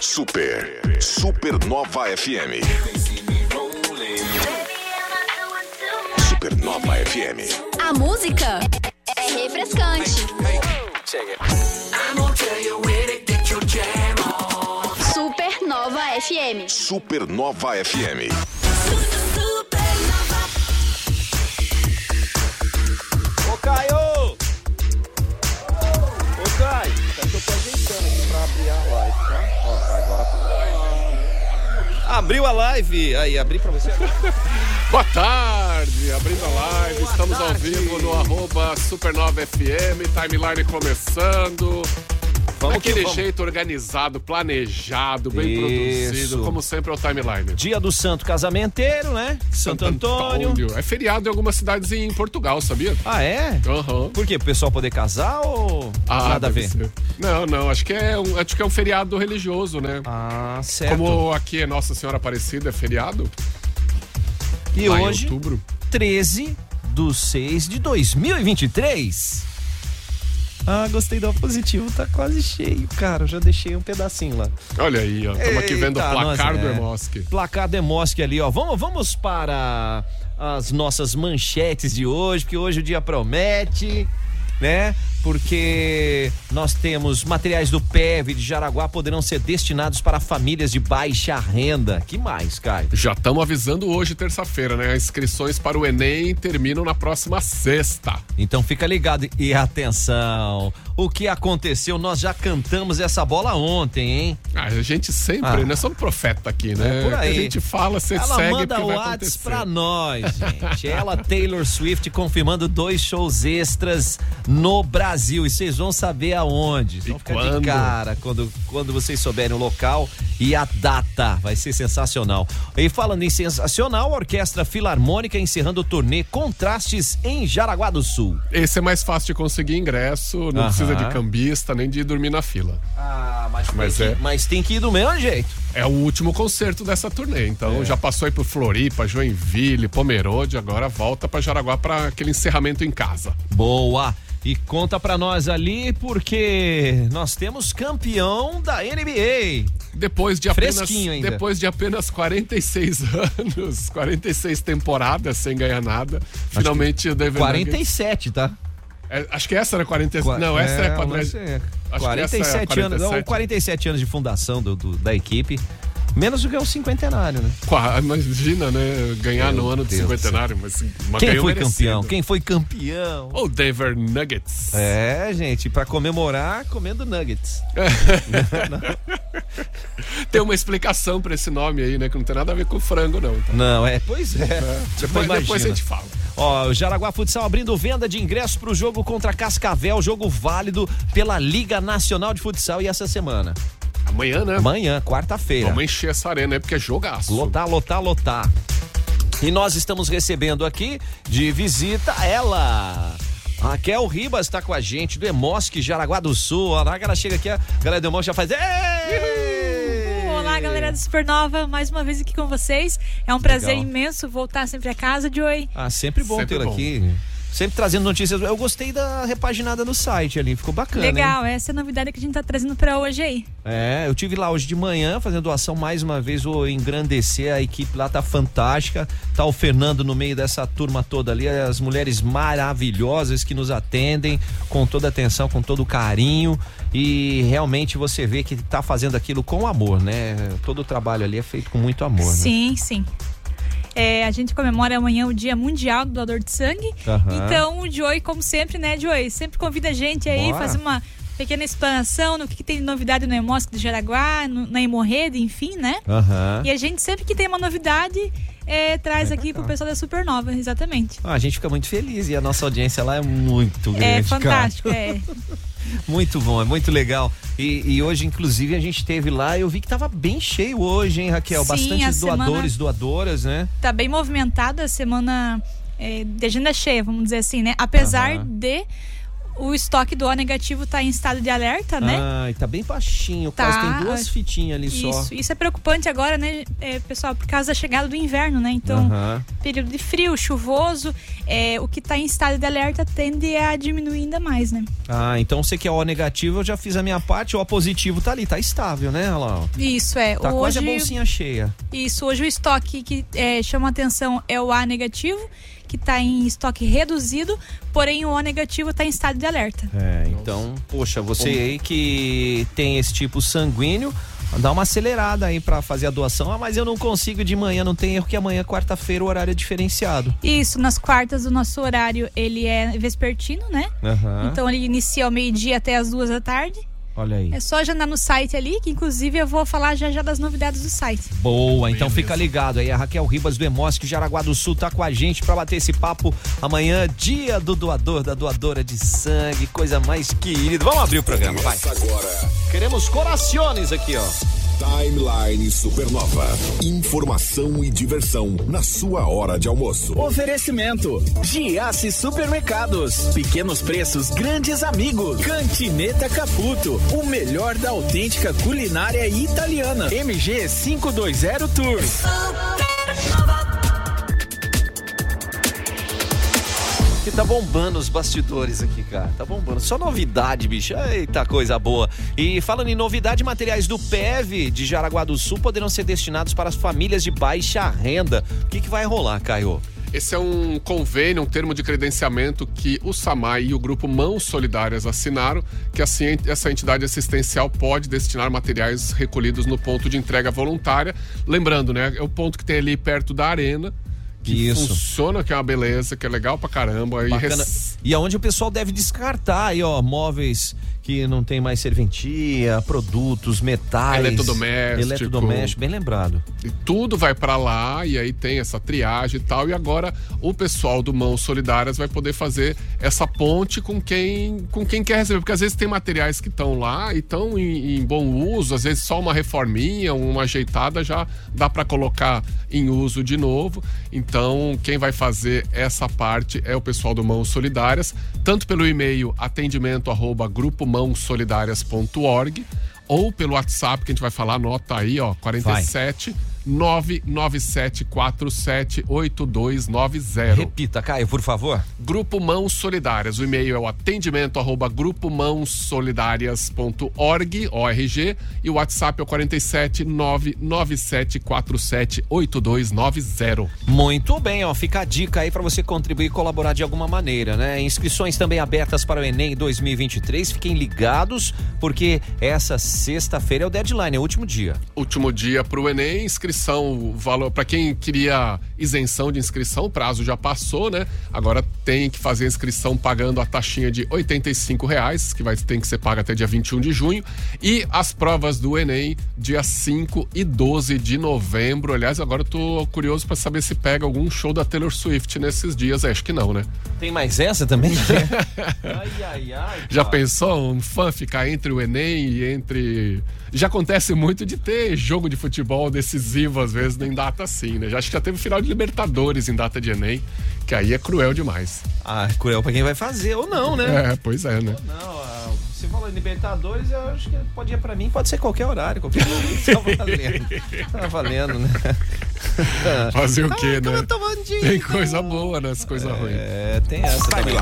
Super, Supernova FM. Supernova FM. A música é refrescante. Supernova FM. Supernova FM. Ô Caio! Ô Caio, tô ajeitando aqui pra abrir a live, tá? Ó, agora. Abriu a live! Aí, abri pra você. Boa tarde, abrindo a live, estamos ao vivo no arroba Supernova FM, timeline começando. Vamos que Daquele vamos. jeito organizado, planejado, bem Isso. produzido, como sempre é o timeline. Dia do Santo Casamenteiro, né? Santo, Antônio. É feriado em algumas cidades em Portugal, sabia? Ah, é? Aham. Por quê? Pro pessoal poder casar ou Ah, nada a ver? ser. Não, não, acho que é um, acho que é um feriado religioso, né? Ah, certo. Como aqui é Nossa Senhora Aparecida, é feriado. E lá em hoje, outubro. 13 do 6 de 2023. Ah, gostei do positivo, tá quase cheio, cara. Eu já deixei um pedacinho lá. Olha aí, ó. Estamos aqui vendo o placar nós do é. Emosque. Placar Demosque ali, ó. Vamos, vamos para as nossas manchetes de hoje, porque hoje o dia promete, né? Porque nós temos materiais do PEV de Jaraguá poderão ser destinados para famílias de baixa renda. Que mais, Caio? Já estamos avisando hoje, terça-feira, né? As inscrições para o Enem terminam na próxima sexta. Então fica ligado e atenção. O que aconteceu? Nós já cantamos essa bola ontem, hein? Ah, a gente sempre, Ah. né? Somos profeta aqui, né? É por aí. A gente fala, você Ela segue manda o Whats pra nós, gente. Ela, Taylor Swift, confirmando dois shows extras no Brasil. E vocês vão saber aonde. E vão ficar quando? de cara quando, quando vocês souberem o local e a data. Vai ser sensacional. E falando em sensacional, a Orquestra Filarmônica encerrando o turnê Contrastes em Jaraguá do Sul. Esse é mais fácil de conseguir ingresso, não Aham. precisa de cambista, nem de dormir na fila. Ah, mas, Mas tem, é. que, mas tem que ir do mesmo jeito. É o último concerto dessa turnê, É. então já passou aí por Floripa, Joinville, Pomerode, agora volta para Jaraguá para aquele encerramento em casa. Boa! E conta pra nós ali, porque nós temos campeão da NBA. Depois de apenas Fresquinho ainda. depois de apenas 46 anos, 46 temporadas sem ganhar nada, finalmente o Denver Nuggets 47, tá? É, acho que essa era 47. Não, essa é, é, a o lance é. Acho que 47 essa é a anos, não, 47. 47 anos de fundação do, do- da equipe. Menos do que o cinquentenário, né? Qua- Imagina, né? Ganhar Meu no ano do Deus cinquentenário, mas, mas Quem foi merecido. campeão? Quem foi campeão? O Denver Nuggets. É, gente, pra comemorar, comendo nuggets. Tem uma explicação pra esse nome aí, né? Que não tem nada a ver com frango, não. tá? Não, é, pois é. Depois, imagina. depois a gente fala. Ó, o Jaraguá Futsal abrindo venda de ingressos pro jogo contra Cascavel, jogo válido pela Liga Nacional de Futsal e essa semana. Amanhã, né? Amanhã, quarta-feira. Vamos encher essa arena aí, porque é jogaço. Lotar, lotar, lotar. E nós estamos recebendo aqui de visita ela. Raquel Ribas está com a gente do Emosque Jaraguá do Sul. A ela chega aqui, a galera do Emosque já faz. "Ei!" Olá, galera do Supernova, mais uma vez aqui com vocês. É um prazer Legal. imenso voltar sempre a casa, Joey. Ah, sempre bom Sempre tê-la bom. aqui. Sempre trazendo notícias. Eu gostei da repaginada no site ali, ficou bacana. hein? Legal, essa é a novidade que a gente tá trazendo pra hoje aí. É, eu tive lá hoje de manhã fazendo doação mais uma vez, vou engrandecer a equipe lá, tá fantástica. Tá o Fernando no meio dessa turma toda ali, as mulheres maravilhosas que nos atendem com toda atenção, com todo carinho e realmente você vê que tá fazendo aquilo com amor, né? Todo o trabalho ali é feito com muito amor, né? Sim, sim. É, a gente comemora amanhã o Dia Mundial do Doador de Sangue. Aham. Então, o Joey, como sempre, né, Joey? Sempre convida a gente aí, Bora. fazer uma pequena explanação no que, que tem de novidade no Emosc do Jaraguá, no, na Hemorrede, enfim, né? Aham. E a gente, sempre que tem uma novidade, é, traz aqui pro pessoal da Supernova, exatamente. Ah, a gente fica muito feliz e a nossa audiência lá é muito grande. É cara. fantástico, é. Muito bom, é muito legal. E, e hoje, inclusive, a gente teve lá, eu vi que tava bem cheio hoje, hein, Raquel? Sim, Bastante doadores, doadoras, né? tá bem movimentada a semana é, de agenda cheia, vamos dizer assim, né? Apesar Aham. de o estoque do O negativo tá em estado de alerta, né? Ai, tá bem baixinho, Tá. quase tem duas fitinhas ali só. Isso, isso é preocupante agora, né, é, pessoal, por causa da chegada do inverno, né? Então, período de frio, chuvoso, é, o que tá em estado de alerta tende a diminuir ainda mais, né? Ah, então você que é O negativo, eu já fiz a minha parte, o O positivo tá ali, tá estável, né? Olha lá. Isso é. Tá quase a hoje, bolsinha cheia. isso, hoje o estoque que é, chama atenção é o A negativo, que tá em estoque reduzido, porém o O negativo tá em estado de alerta. É, então, poxa, você aí que tem esse tipo sanguíneo, dá uma acelerada aí pra fazer a doação. Ah, mas eu não consigo de manhã, não tem erro que amanhã, quarta-feira, o horário é diferenciado. Isso, nas quartas o nosso horário ele é vespertino, né? Aham. Então ele inicia ao meio-dia até as duas da tarde. Olha aí. É só agendar no site ali, que inclusive eu vou falar já já das novidades do site. Boa, então fica ligado aí. A Raquel Ribas do Emosc Jaraguá do Sul tá com a gente pra bater esse papo amanhã, dia do doador, da doadora de sangue, coisa mais querida. Vamos abrir o programa, vai. Agora. Queremos corações aqui, ó. Timeline Supernova. Informação e diversão na sua hora de almoço. Oferecimento: Giasse Supermercados. Pequenos preços, grandes amigos. Cantineta Caputo. O melhor da autêntica culinária italiana. MG 520 Tours. Que tá bombando os bastidores aqui, cara. Tá bombando. Só novidade, bicho. Eita, coisa boa. E falando em novidade, materiais do PEV de Jaraguá do Sul poderão ser destinados para as famílias de baixa renda. O que, que vai rolar, Caio? Esse é um convênio, um termo de credenciamento que o SAMAI e o grupo Mãos Solidárias assinaram, que assim essa entidade assistencial pode destinar materiais recolhidos no ponto de entrega voluntária. Lembrando, né, é o ponto que tem ali perto da arena, que Isso. funciona, que é uma beleza, que é legal pra caramba. E Bacana. res- E aonde o pessoal deve descartar aí, ó, móveis que não tem mais serventia, produtos, metais. Eletrodoméstico. Eletrodoméstico, bem lembrado. E tudo vai pra lá e aí tem essa triagem e tal. E agora o pessoal do Mãos Solidárias vai poder fazer essa ponte com quem, com quem quer receber. Porque às vezes tem materiais que estão lá e estão em, em bom uso, às vezes só uma reforminha, uma ajeitada já dá pra colocar em uso de novo. Então, quem vai fazer essa parte é o pessoal do Mãos Solidárias, tanto pelo e-mail atendimento arroba grupomãosolidarias.org ou pelo WhatsApp que a gente vai falar, anota aí, ó, 47 997478290. Repita, Caio, por favor. Grupo Mãos Solidárias. O e-mail é o atendimento arroba grupomãosolidarias.org, ORG, e o WhatsApp é o 47 997478290. Muito bem, ó, fica a dica aí pra você contribuir e colaborar de alguma maneira, né? Inscrições também abertas para o Enem 2023. Fiquem ligados, porque essa sexta-feira é o deadline, é o último dia. Último dia para o Enem, inscrição, valor para quem queria isenção de inscrição, o prazo já passou, né? Agora tem que fazer a inscrição pagando a taxinha de 85 reais, que vai tem que ser paga até dia 21 de junho, e as provas do Enem dia 5 e 12 de novembro. Aliás, agora eu tô curioso para saber se pega algum show da Taylor Swift nesses dias. Acho que não, né? Tem mais essa também? ai, ai, ai. Já pensou um fã ficar entre o Enem e entre. Já acontece muito de ter jogo de futebol decisivo, às vezes, em data assim, né? Já acho que já teve final de Libertadores em data de Enem, que aí é cruel demais. Ah, cruel pra quem vai fazer, ou não, né? É, pois é, né? Não, ah, você falou em Libertadores, eu acho que pode ir pra mim, pode ser qualquer horário, qualquer momento. Tá valendo. Tá valendo, né? Fazer o quê, Ah, como né? eu tô bandido. Tem coisa boa nas coisas ruins. É, tem essa também.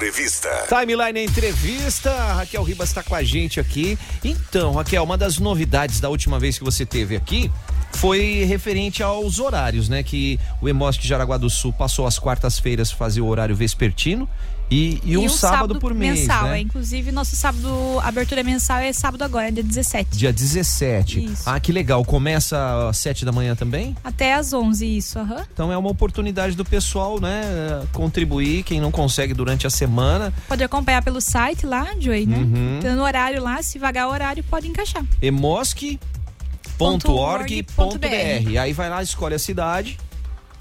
Entrevista. Timeline Entrevista, Raquel Ribas está com a gente aqui. Então, Raquel, uma das novidades da última vez que você teve aqui foi referente aos horários, né? Que o Emosc Jaraguá do Sul passou às quartas-feiras fazer o horário vespertino e, e, um, sábado, por mês, mensal. né? É, inclusive, nosso sábado, abertura mensal é sábado agora, é dia 17. Dia 17. Isso. Ah, que legal. Começa às 7 da manhã também? Até às 11, isso, aham. Então é uma oportunidade do pessoal, né? Contribuir, quem não consegue durante a semana. Pode acompanhar pelo site lá, Joey, né? Uhum. Tendo horário lá, se vagar o horário, pode encaixar. emosc.org.br. Aí vai lá, escolhe a cidade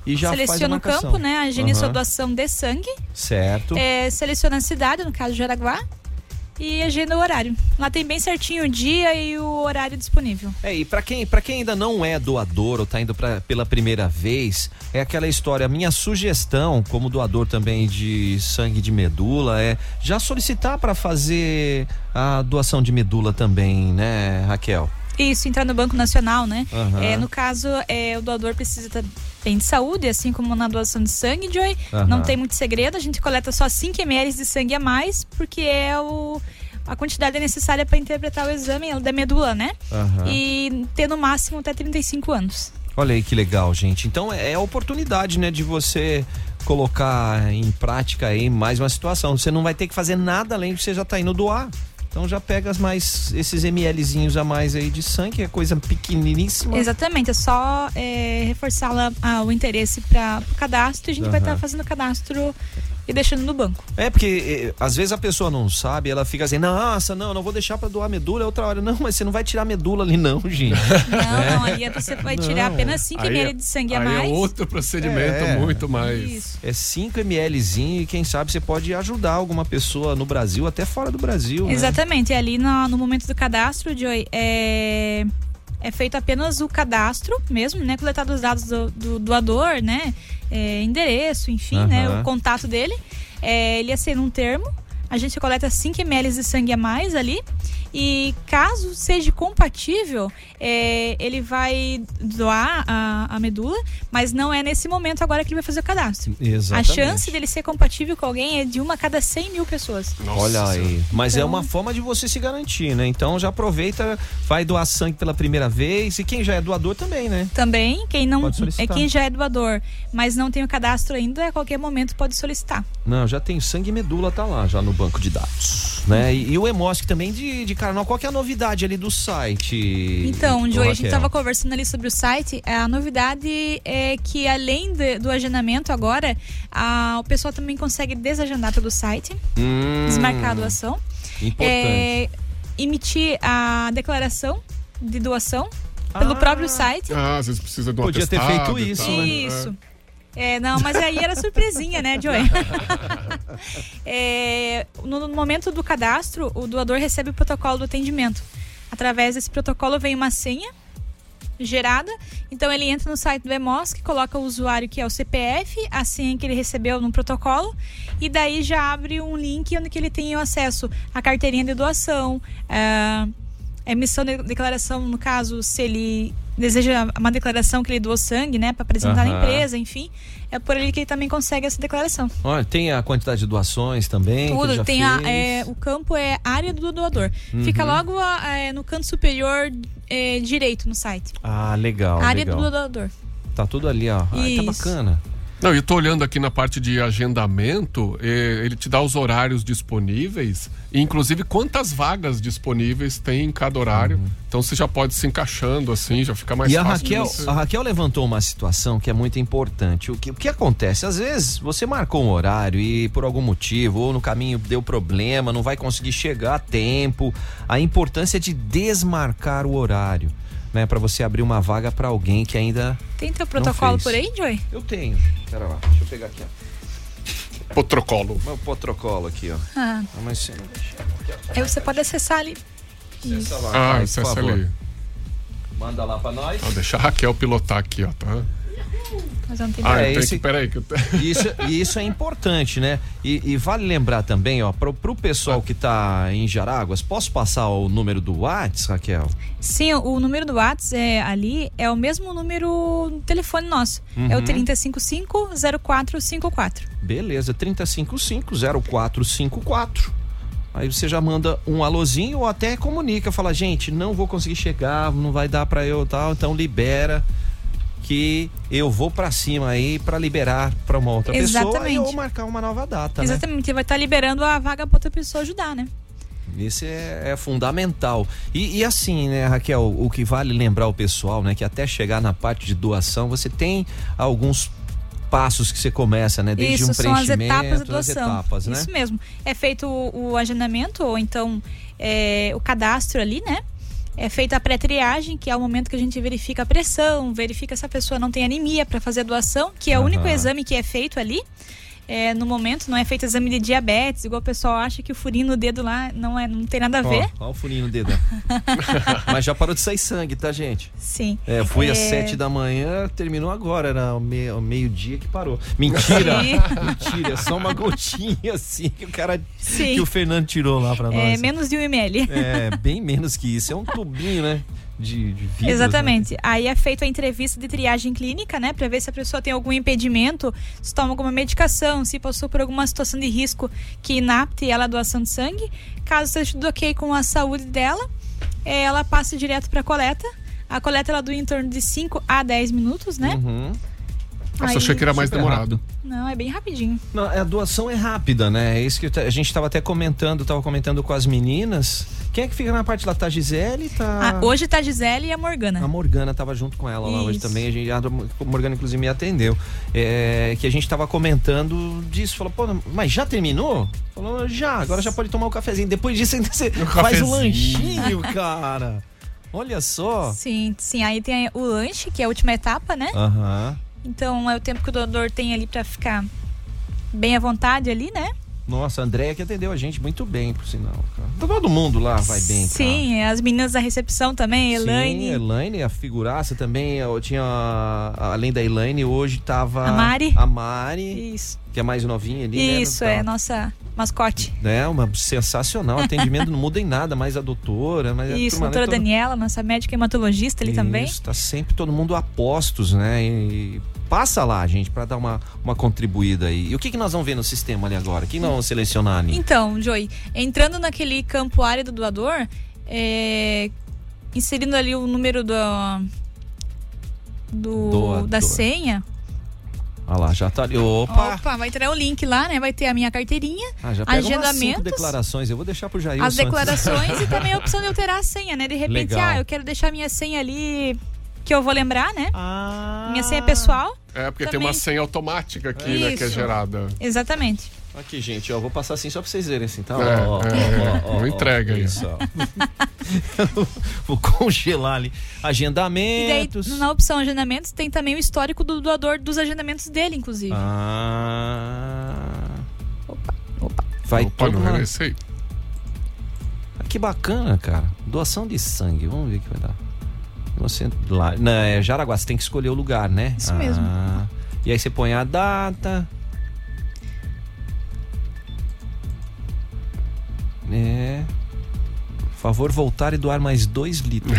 e já seleciona o campo, né? Agende sua Aham. doação de sangue. Certo. É, seleciona a cidade, no caso Jaraguá. e agenda o horário. Lá tem bem certinho o dia e o horário disponível. É, e pra quem, pra quem ainda não é doador ou tá indo pra, pela primeira vez, é aquela história, minha sugestão, como doador também de sangue de medula, é já solicitar para fazer a doação de medula também, né, Raquel? Isso, entrar no Banco Nacional, né? Aham. É, no caso, é, o doador precisa estar bem de saúde, assim como na doação de sangue, Joy. Aham. Não tem muito segredo, a gente coleta só 5 ml de sangue a mais, porque é o, a quantidade necessária para interpretar o exame da medula, né? Aham. E ter no máximo até 35 anos. Olha aí que legal, gente. Então é a oportunidade, né, de você colocar em prática aí mais uma situação. Você não vai ter que fazer nada além de você já tá indo doar. Então já pega as mais esses mlzinhos a mais aí de sangue, que é coisa pequeniníssima. Exatamente, é só é, reforçar lá, ah, o interesse para o cadastro e a gente vai Aham. estar fazendo o cadastro e deixando no banco. É porque eh, às vezes a pessoa não sabe, ela fica assim, nossa, não, não vou deixar pra doar medula, é outra hora. Não, mas você não vai tirar medula ali não, gente. Não, não, ali você vai tirar apenas 5 Aí ml é- de sangue a aí mais. é outro procedimento É. muito mais. Isso. É 5 mlzinho e quem sabe você pode ajudar alguma pessoa no Brasil, até fora do Brasil, né? Exatamente, e ali no, no momento do cadastro, Joy, é, é feito apenas o cadastro mesmo, né? Coletado os dados do, do doador, né? É, endereço, enfim, né? Aham. O contato dele. É, ele assina um termo, a gente coleta 5 ml de sangue a mais ali. E caso seja compatível, é, ele vai doar a, a medula, mas não é nesse momento agora que ele vai fazer o cadastro. Exatamente. A chance dele ser compatível com alguém é de uma a cada 100 mil pessoas. Nossa Olha aí. Mas é Então- uma forma de você se garantir, né? Então já aproveita, vai doar sangue pela primeira vez e quem já é doador também, né? Também, quem não é quem já é doador, mas não tem o cadastro ainda, a qualquer momento pode solicitar. Não, já tem sangue e medula, tá lá, já no banco de dados. Né? E, e o Emosc também de, de Carnal. Qual que é a novidade ali do site? Então, Joey, a gente estava conversando ali sobre o site. A novidade é que além de- do agendamento agora, a, o pessoal também consegue desagendar pelo site, Hum, desmarcar a doação, Importante. é, emitir a declaração de doação pelo Ah. próprio site. Ah, às vezes precisa um Podia ter feito isso, né? Isso. É, não, mas aí era surpresinha, né, Joey? É, no, momento do cadastro, o doador recebe o protocolo do atendimento. Através desse protocolo vem uma senha gerada. Então ele entra no site do EMOSC, coloca o usuário que é o CPF, a senha que ele recebeu no protocolo, e daí já abre um link onde que ele tem o acesso à carteirinha de doação, a emissão de declaração, no caso, se ele deseja uma declaração que ele doou sangue, né, para apresentar na empresa, enfim, é por ali que ele também consegue essa declaração. Olha, tem a quantidade de doações também. ele Tudo, tem a, é, o campo é área do doador. Fica Uhum. logo é, no canto superior é, direito no site. Ah, legal. área legal. do doador. Tá tudo ali, ó. Ai, tá bacana. Não, eu tô olhando aqui na parte de agendamento, ele te dá os horários disponíveis, e inclusive quantas vagas disponíveis tem em cada horário. Então você já pode se encaixando assim, já fica mais Uhum. e a fácil. de Raquel, você- a Raquel levantou uma situação que é muito importante. O que, o que acontece? Às vezes você marcou um horário e por algum motivo, ou no caminho deu problema, não vai conseguir chegar a tempo. A importância é de desmarcar o horário, né? Para você abrir uma vaga para alguém que ainda. Tem teu protocolo fez. por aí, Joey? Eu tenho. Pera lá, deixa eu pegar aqui, ó. Protocolo. Meu protocolo aqui, ó. Ah, Ah, Mas você não deixa. aí você pode acessar ali. Acessa lá, Ah, vai, favor. ali. Manda lá pra nós. Ah, deixa a Raquel pilotar aqui, ó, tá? Mas não tem Ah, É, eu tenho esse- que. Peraí, que eu. Isso, e isso é importante, né? E, e vale lembrar também, ó, pro, pro pessoal que tá em Jaraguas, posso passar o número do Whats, Raquel? Sim, o, número do WhatsApp é, ali é o mesmo número do telefone nosso. É Uhum. o 355-0454. Beleza, 355-0454. Aí você já manda um alôzinho ou até comunica, fala, gente, não vou conseguir chegar, não vai dar pra eu tal, então libera que eu vou pra cima aí pra liberar pra uma outra pessoa Exatamente. e ou marcar uma nova data, né? Exatamente, vai estar liberando a vaga para outra pessoa ajudar, né? Isso é, é fundamental. E, e assim, né, Raquel, o que vale lembrar o pessoal, né, que até chegar na parte de doação, você tem alguns passos que você começa, né, desde Isso, um são as preenchimento, etapas da as doação. etapas, né? Isso mesmo. É feito o, o agendamento, ou então é, o cadastro ali, né? É feita a pré-triagem, que é o momento que a gente verifica a pressão, verifica se a pessoa não tem anemia para fazer a doação, que é o único exame que é feito ali. É, no momento não é feito exame de diabetes, igual o pessoal acha que o furinho no dedo lá não, é, não tem nada a ver. Ó, ó o furinho no dedo. Mas já parou de sair sangue, tá, gente? Sim. É, fui às É. sete da manhã, terminou agora, era o meio- meio-dia que parou. Mentira! Sim. Mentira, é só uma gotinha assim que o cara. Sim. Que o Fernando tirou lá pra É nós. menos de um ml. É, bem menos que isso. É um tubinho, né? De, de. Exatamente. Aí é feita a entrevista de triagem clínica, né? Pra ver se a pessoa tem algum impedimento, se toma alguma medicação, se passou por alguma situação de risco que inapte ela à doação de sangue. Caso esteja tudo ok com a saúde dela, eh, ela passa direto pra coleta. A coleta ela dura em torno de 5 a 10 minutos, né? Uhum. Nossa, Aí- achei que era mais demorado. Não, é bem rapidinho. Não, a doação é rápida, né? É isso que a gente tava até comentando, tava comentando com as meninas. Quem é que fica na parte lá? Tá a Gisele? Tá. Ah, hoje tá a Gisele e a Morgana. A Morgana tava junto com ela lá hoje Isso. também. A, gente, a Morgana, inclusive, me atendeu. É, que a gente tava comentando disso. Falou, pô, mas já terminou? Falou, já, agora já pode tomar o cafezinho. Depois disso, ainda você faz o cafezinho. lanchinho, cara. Olha só. Sim, sim. Aí tem o lanche, que é a última etapa, né? Aham. Então é o tempo que o doador tem ali pra ficar bem à vontade ali, né? Nossa, a Andréia que atendeu a gente muito bem, por sinal. Cara. Todo mundo lá vai bem, cara. Sim, as meninas da recepção também, Elaine, Sim, Elaine, a figuraça também. Eu tinha, além da Elaine, hoje tava A Mari. a Mari, Isso, que é mais novinha ali. né, isso no- é nossa mascote. É, uma sensacional. Atendimento não muda em nada, mas a doutora. Mas a Isso, turma, a né, doutora toda- Daniela, nossa médica hematologista ali também. Isso, tá sempre todo mundo a postos, né? E passa lá, gente, pra dar uma, uma contribuída aí. E o que, que nós vamos ver no sistema ali agora? O que nós vamos selecionar ali? Então, Joey, entrando naquele campo área do doador, é, inserindo ali o número do, do Doador. da senha. Olha lá, já tá ali. Opa! Opa, vai ter o link lá, né? Vai ter a minha carteirinha, Ah, já pega agendamentos. declarações. Eu vou deixar pro Jair. as declarações e também a opção de alterar a senha, né? De repente, Legal. ah, eu quero deixar minha senha ali que eu vou lembrar, né? Ah. Minha senha pessoal. É, porque tem Também. uma senha automática aqui, né, que é Isso. gerada. Exatamente. Aqui, gente, ó, vou passar assim só pra vocês verem assim, tá? É, Ó, ó, é, ó, ó, entrega aí. Isso, ó. vou congelar ali. E daí, Agendamentos. na opção agendamentos, tem também o histórico do doador dos agendamentos dele, inclusive. Ah. Vai Opa, todo não era esse aí. Ah, Que bacana, cara. Doação de sangue. Vamos ver o que vai dar. Você lá, não, é Jaraguá, você tem que escolher o lugar, né? Isso mesmo. Ah. E aí você põe a data. Favor voltar e doar mais dois litros.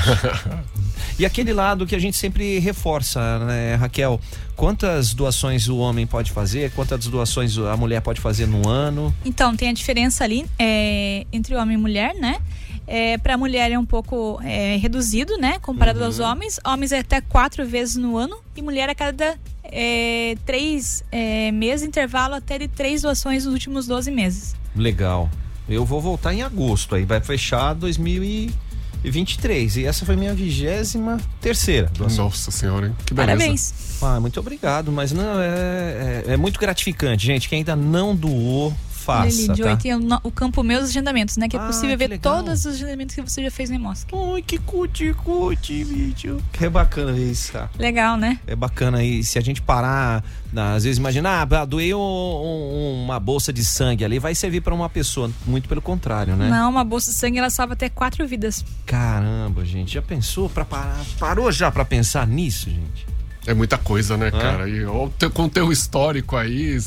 e aquele lado que a gente sempre reforça, né, Raquel? Quantas doações o homem pode fazer? Quantas doações a mulher pode fazer no ano? Então, tem a diferença ali é, entre homem e mulher, né? É, para mulher é um pouco é, reduzido, né? Comparado aos homens. Homens é até quatro vezes no ano e mulher a cada é, três é, meses, intervalo até de três doações nos últimos 12 meses. Legal. Eu vou voltar em agosto, aí vai fechar 2023. E essa foi minha vigésima terceira doação. Nossa senhora, hein? Que beleza. Parabéns. Ah, muito obrigado, mas não, é, é, é muito gratificante, gente. Quem ainda não doou, Faça, Joey, tá? tem o, no- o campo Meus Agendamentos, né? Que é Ah, possível que ver legal. todos os agendamentos que você já fez no Emosc. Ai, que cuti, cuti, vídeo. Que é bacana ver isso, cara. Legal, né? É bacana aí, se a gente parar, na- às vezes imaginar, ah, doei um- um- uma bolsa de sangue ali, vai servir pra uma pessoa. Muito pelo contrário, né? Não, uma bolsa de sangue ela salva até quatro vidas. Caramba, gente, já pensou pra parar? Parou já pra pensar nisso, gente? É muita coisa, né, É. cara? E ó, o teu- com o teu histórico aí,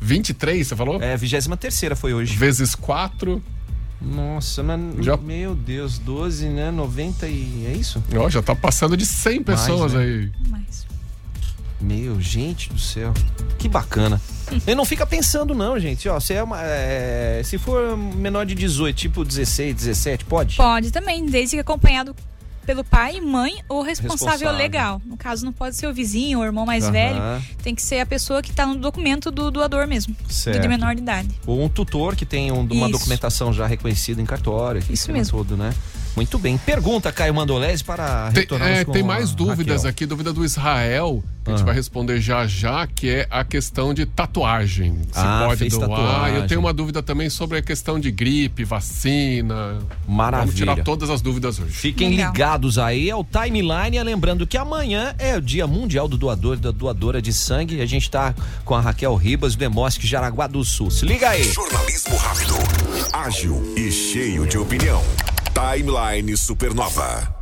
23, você falou? É, vigésima terceira foi hoje. Vezes 4, Nossa, mas, Já- meu Deus, 12, né? 90 e. É isso? ó, já tá passando de 100 Mais, pessoas né? aí. Mas... Meu, gente do céu. Que bacana. E não fica pensando, não, gente. Ó, se, é uma, é, se for menor de 18, tipo 16, 17, pode? Pode também, desde que acompanhado pelo pai, mãe ou responsável, Responsável. legal. No caso, não pode ser o vizinho ou o irmão mais Aham, velho. Tem que ser a pessoa que está no documento do doador mesmo. Do Certo. de menor de idade. Ou um tutor que tem um- uma Isso. documentação já reconhecida em cartório. Isso mesmo. Todo, né? Muito bem. Pergunta, Caio Mandolese, para Tem, retornarmos é, tem a mais dúvidas Raquel. aqui, dúvida do Israel. Que a gente vai responder já já, que é a questão de tatuagem. Se Ah, pode fez doar. tatuagem. Eu tenho uma dúvida também sobre a questão de gripe, vacina. Maravilha. Vamos tirar todas as dúvidas hoje. Fiquem Legal. ligados aí ao timeline, lembrando que amanhã é o Dia Mundial do Doador e da Doadora de Sangue. A gente tá com a Raquel Ribas do Demosque Jaraguá do Sul. Se liga aí. Jornalismo rápido, ágil e cheio de opinião. Timeline Supernova.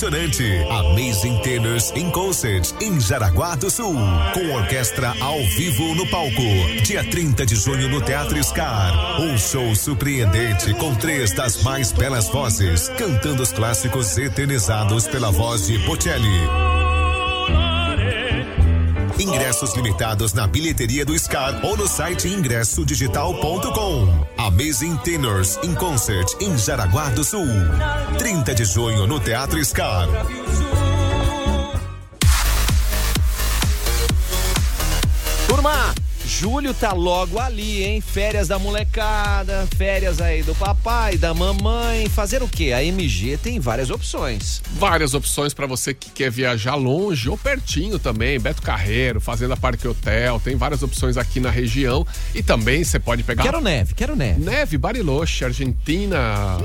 Emocionante. Amazing Tenors em Concert em Jaraguá do Sul. Com orquestra ao vivo no palco. Dia 30 de junho no Teatro Scar. Um show surpreendente com três das mais belas vozes. Cantando os clássicos eternizados pela voz de Bocelli. Ingressos limitados na bilheteria do Scar ou no site ingressodigital.com. Amazing Tenors in Concert em Jaraguá do Sul. 30 de junho no Teatro Scar. Julho tá logo ali, hein? Férias da molecada, férias aí do papai, da mamãe. Fazer o quê? A MG tem várias opções. Várias opções para você que quer viajar longe ou pertinho também. Beto Carreiro, Fazenda Parque Hotel, tem várias opções aqui na região. E também você pode pegar Quero neve, quero neve. Neve, Bariloche, Argentina.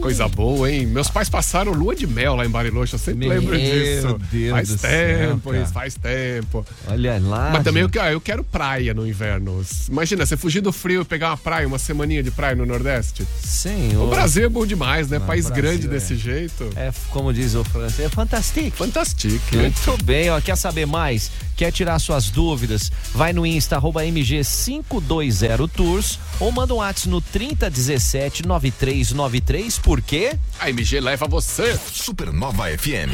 Coisa boa, hein? Meus pais passaram lua de mel lá em Bariloche, eu sempre Meu lembro disso. Deus faz do tempo, céu, isso, faz tempo. Olha lá. Mas também eu, gente. que- eu quero praia no inverno. Imagina, você fugir do frio e pegar uma praia, uma semaninha de praia no Nordeste. Senhor. O Brasil é bom demais, né? Não, País Brasil grande é. desse jeito. É, como diz o francês, é fantástico. Fantástico. Muito bem, ó. Quer saber mais? Quer tirar suas dúvidas? Vai no Insta arroba MG520 Tours ou manda um WhatsApp no 3017 9393, por quê? A MG leva você. Supernova FM.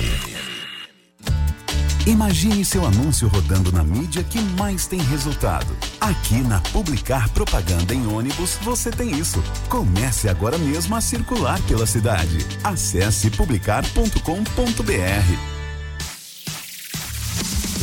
Imagine seu anúncio rodando na mídia que mais tem resultado. Aqui na Publicar Propaganda em ônibus você tem isso. Comece agora mesmo a circular pela cidade. Acesse publicar.com.br.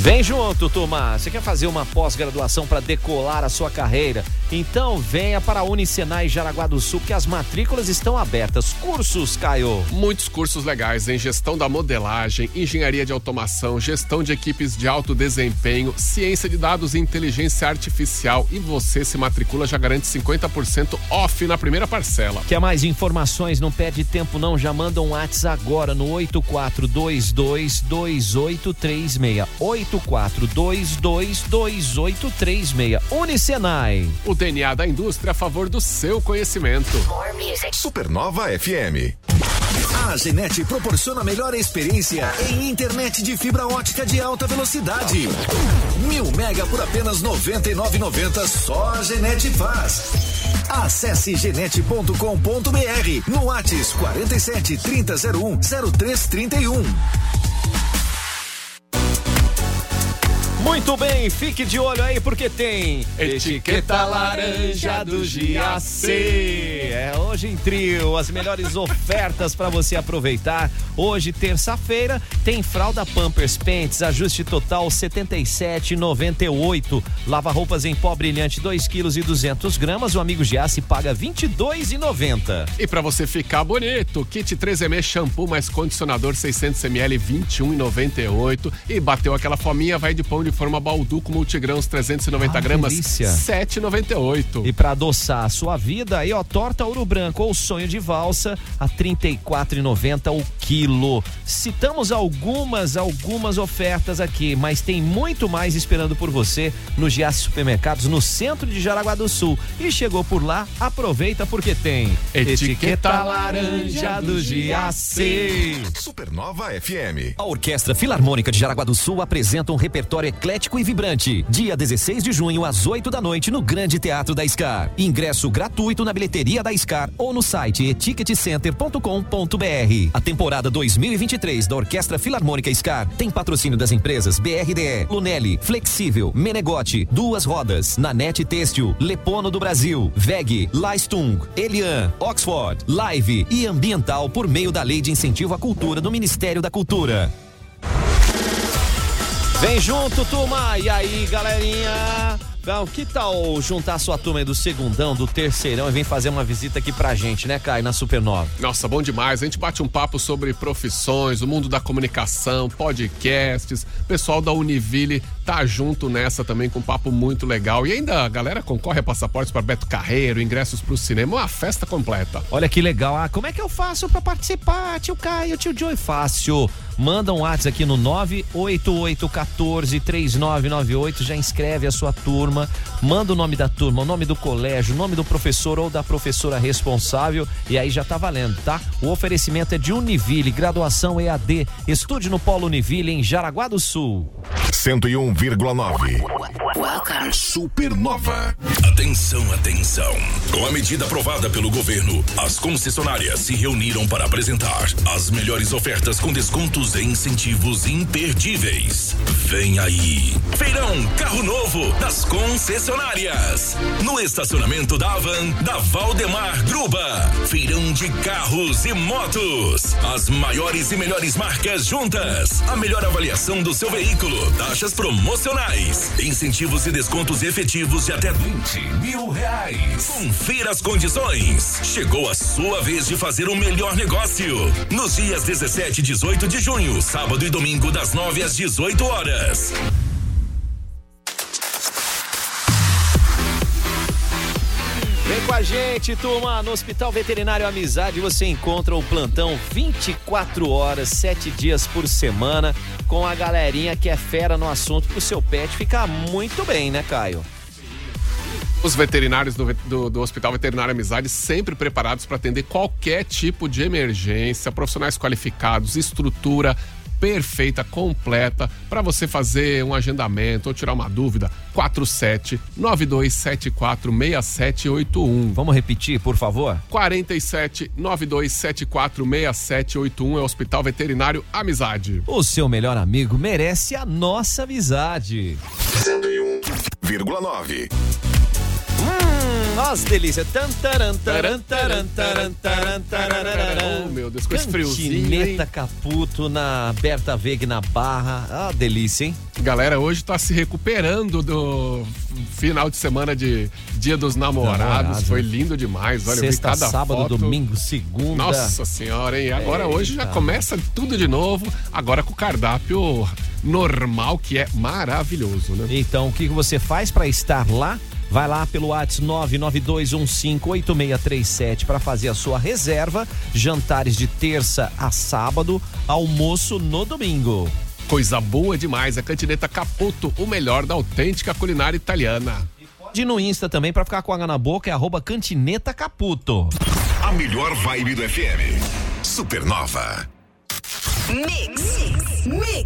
Vem junto, turma. Você quer fazer uma pós-graduação para decolar a sua carreira? Então venha para a Unicenai Jaraguá do Sul, que as matrículas estão abertas. Cursos, Caio. Muitos cursos legais em gestão da modelagem, engenharia de automação, gestão de equipes de alto desempenho, ciência de dados e inteligência artificial. E você se matricula já garante 50% off na primeira parcela. Quer mais informações? Não perde tempo não, já manda um WhatsApp agora no 84222836. 84222836. Unicenai. O DNA da indústria a favor do seu conhecimento. Supernova FM. A Genete proporciona a melhor experiência em internet de fibra ótica de alta velocidade. Mil mega por apenas R$ 99,90 só a Genete faz. Acesse genete.com.br no Whats 47 3001 0331. Muito bem, fique de olho aí porque tem Etiqueta laranja do GAC. É hoje em trio, as melhores ofertas para você aproveitar. Hoje, terça-feira, tem fralda Pampers Pentes, ajuste total 77,98. Lava roupas em pó brilhante 2 quilos e 200 gramas, o amigo Giasse paga 22,90. E para você ficar bonito, kit 3M shampoo mais condicionador 600ml 21,98 e bateu aquela fominha, vai de pão de forma balduco multigrãos 390 Ah, gramas delícia. 7,98. E para adoçar a sua vida, aí ó, torta ouro branco ou sonho de valsa a R$ 34,90 o quilo. Citamos algumas, algumas ofertas aqui, mas tem muito mais esperando por você no Giasse Supermercados no centro de Jaraguá do Sul. E chegou por lá, aproveita porque tem Etiqueta laranja do Giasse. Supernova FM. A Orquestra Filarmônica de Jaraguá do Sul apresenta um repertório eclético e vibrante. Dia 16 de junho, às 8 da noite, no Grande Teatro da Scar. Ingresso gratuito na bilheteria da Scar ou no site eticketcenter.com.br. A temporada 2023 da Orquestra Filarmônica Scar tem patrocínio das empresas BRDE, Lunelli, Flexível, Menegote, Duas Rodas, Nanete Têxtil, Lepono do Brasil, VEG, Laistung, Elian, Oxford, Live e Ambiental por meio da Lei de Incentivo à Cultura do Ministério da Cultura. Vem junto, turma! E aí, galerinha? Então, que tal juntar sua turma aí do segundão, do terceirão e vem fazer uma visita aqui pra gente, né, Caio, na Supernova? Nossa, bom demais. A gente bate um papo sobre profissões, o mundo da comunicação, podcasts. Pessoal da Univille tá junto nessa também com um papo muito legal. E ainda a galera concorre a passaportes para Beto Carreiro, ingressos pro cinema, uma festa completa. Olha que legal. Ah, como é que eu faço pra participar, tio Caio, tio Joey? Fácil. Manda um WhatsApp aqui no 988143998, já inscreve a sua turma, manda o nome da turma, o nome do colégio, o nome do professor ou da professora responsável e aí já tá valendo, tá? O oferecimento é de Univille, graduação EAD. Estude no Polo Univille em Jaraguá do Sul. 101,9. Supernova. Atenção, atenção. Com a medida aprovada pelo governo, as concessionárias se reuniram para apresentar as melhores ofertas com descontos e incentivos imperdíveis. Vem aí. Feirão Carro Novo das concessionárias. No estacionamento da Avan, da Valdemar Gruba. Feirão de carros e motos. As maiores e melhores marcas juntas. A melhor avaliação do seu veículo. Taxas promocionais. Incentivos e descontos efetivos de até 20 mil reais. Confira as condições. Chegou a sua vez de fazer o melhor negócio. Nos dias 17 e 18 de junho, sábado e domingo, das 9 às 18 horas. Com a gente, turma. No Hospital Veterinário Amizade você encontra o plantão 24 horas, 7 dias por semana, com a galerinha que é fera no assunto pro seu pet ficar muito bem, né, Caio? Os veterinários do, do, do Hospital Veterinário Amizade sempre preparados para atender qualquer tipo de emergência, profissionais qualificados, estrutura perfeita, completa, para você fazer um agendamento ou tirar uma dúvida. 47 9274 6781. Vamos repetir, por favor? 47 9274 6781 é o Hospital Veterinário Amizade. O seu melhor amigo merece a nossa amizade. 101,9. Hum, nossa delícia. Tan, taran, taran, taran, taran, taran. Oh, meu Deus, com esse friozinho, Cantineta? Caputo na Berta Veg na Barra. Ah, delícia, hein? Galera, hoje tá se recuperando do final de semana de Dia dos Namorados. Foi né? lindo demais. Olha, eu vi Sexta, cada sábado, foto. domingo, segunda. Nossa senhora, hein? Agora hoje já Eita. começa tudo de novo, agora com o cardápio normal, que é maravilhoso, né? Então, o que que você faz para estar lá? Vai lá pelo WhatsApp 992158637 para fazer a sua reserva. Jantares de terça a sábado, almoço no domingo. Coisa boa demais, a Cantineta Caputo, o melhor da autêntica culinária italiana. Pode ir no Insta também para ficar com água na boca, é arroba Cantineta Caputo. A melhor vibe do FM. Supernova. Mix. Mix Supernova.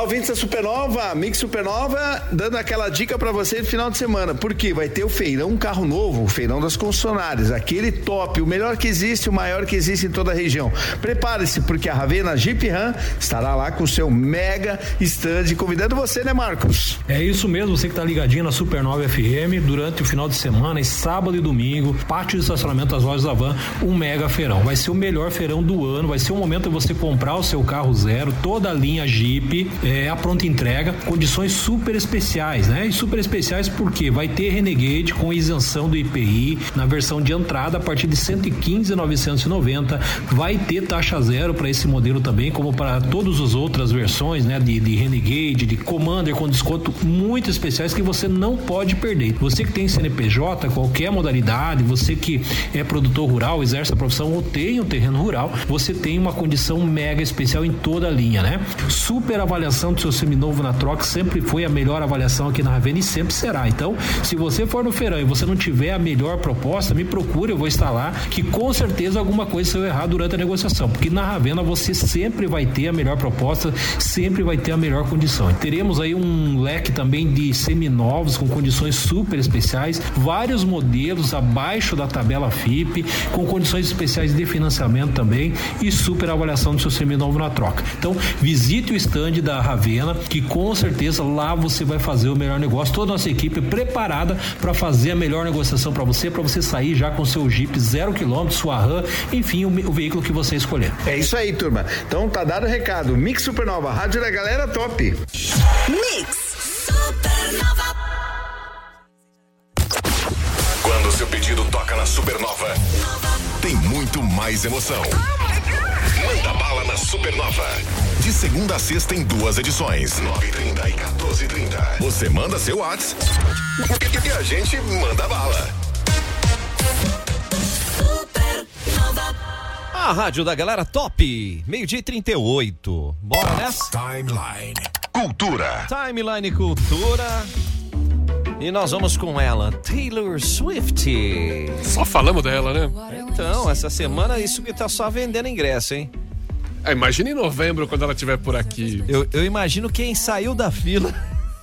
Olá, ouvintes da Supernova, Mix Supernova, dando aquela dica pra você no final de semana, porque vai ter o feirão carro novo, o feirão das concessionárias, aquele top, o melhor que existe, o maior que existe em toda a região. Prepare-se, porque a Ravena Jeep Ram estará lá com o seu mega stand, convidando você, né, Marcos? É isso mesmo, você que tá ligadinho na Supernova FM durante o final de semana, sábado e domingo, pátio de estacionamento das lojas da Van, um mega feirão. Vai ser o melhor feirão do ano, vai ser o momento de você comprar o seu carro zero, toda a linha Jeep, é, a pronta entrega, condições super especiais, né? E super especiais porque vai ter Renegade com isenção do IPI na versão de entrada a partir de 115,990, vai ter taxa zero para esse modelo também, como para todas as outras versões, né? De, de Renegade, de Commander com desconto muito especiais que você não pode perder. Você que tem CNPJ, qualquer modalidade, você que é produtor rural, exerce a profissão ou tem um terreno rural, você tem uma condição mega especial em toda a linha, né? Super avaliação do seu seminovo na troca sempre foi a melhor avaliação aqui na Ravena e sempre será. Então, se você for no feirão e você não tiver a melhor proposta, me procure, eu vou estar lá, que com certeza alguma coisa saiu errado durante a negociação, porque na Ravena você sempre vai ter a melhor proposta, sempre vai ter a melhor condição. E teremos aí um leque também de seminovos com condições super especiais, vários modelos abaixo da tabela FIP, com condições especiais de financiamento também e super avaliação do seu seminovo na troca. Então, visite o stand da Ravena, que com certeza lá você vai fazer o melhor negócio. Toda a nossa equipe é preparada para fazer a melhor negociação para você, para você sair já com seu Jeep zero quilômetro, sua RAM, enfim, o, o, veículo que você escolher. É isso aí, turma. Então tá dado o recado. Mix Supernova, rádio da galera top. Mix Supernova. Quando seu pedido toca na Supernova, tem muito mais emoção. Ah! Na Supernova. De segunda a sexta em duas edições. 9h30 e 14h30. Você manda seu WhatsApp e a gente manda bala. A rádio da galera top, meio-dia e 38. Bora nessa? Timeline. Cultura. Timeline Cultura. E nós vamos com ela, Taylor Swift. Só falamos dela, né? Então, essa semana isso que tá só vendendo ingresso, hein? É, imagina em novembro quando ela estiver por aqui. Eu, eu imagino quem saiu da fila.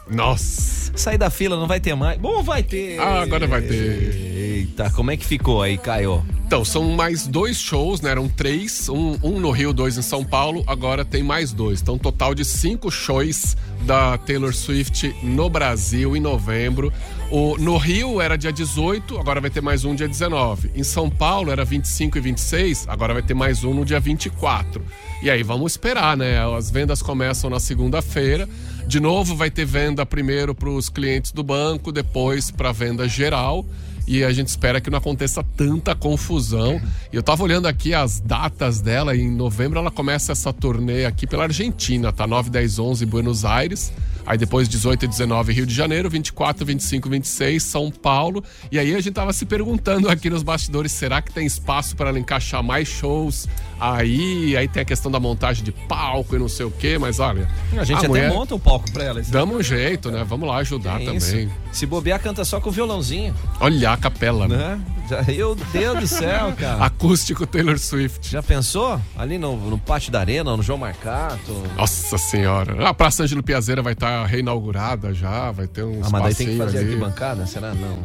Nossa. Sair da fila não vai ter mais. Bom, vai ter. Ah, agora vai ter. Eita, como é que ficou aí, Caio? Então, são mais dois shows, né? Eram três, um, um no Rio, dois em São Paulo, agora tem mais dois. Então, um total de cinco shows da Taylor Swift no Brasil em novembro. O, no Rio era dia 18, agora vai ter mais um dia 19. Em São Paulo era 25 e 26, agora vai ter mais um no dia 24. E aí vamos esperar, né? As vendas começam na segunda-feira. De novo, vai ter venda primeiro para os clientes do banco, depois para venda geral e a gente espera que não aconteça tanta confusão. E eu tava olhando aqui as datas dela, em novembro ela começa essa turnê aqui pela Argentina, tá? 9, 10, 11 Buenos Aires. Aí depois 18 e 19 Rio de Janeiro, 24, 25, 26 São Paulo. E aí a gente tava se perguntando aqui nos bastidores, será que tem espaço para ela encaixar mais shows aí? Aí tem a questão da montagem de palco e não sei o quê, mas olha, A gente até mulher- monta um palco pra ela. Damos um jeito, né? Vamos lá ajudar É também. Se bobear, canta só com o violãozinho. Olha a capela, né? Né? Meu Deus do céu, cara. Acústico Taylor Swift. Já pensou? Ali no, no pátio da arena, no João Marcato. Nossa senhora. A Praça Ângelo Piazeira vai estar reinaugurada já, vai ter um Ah, mas daí tem que fazer ali. arquibancada? Será? Não.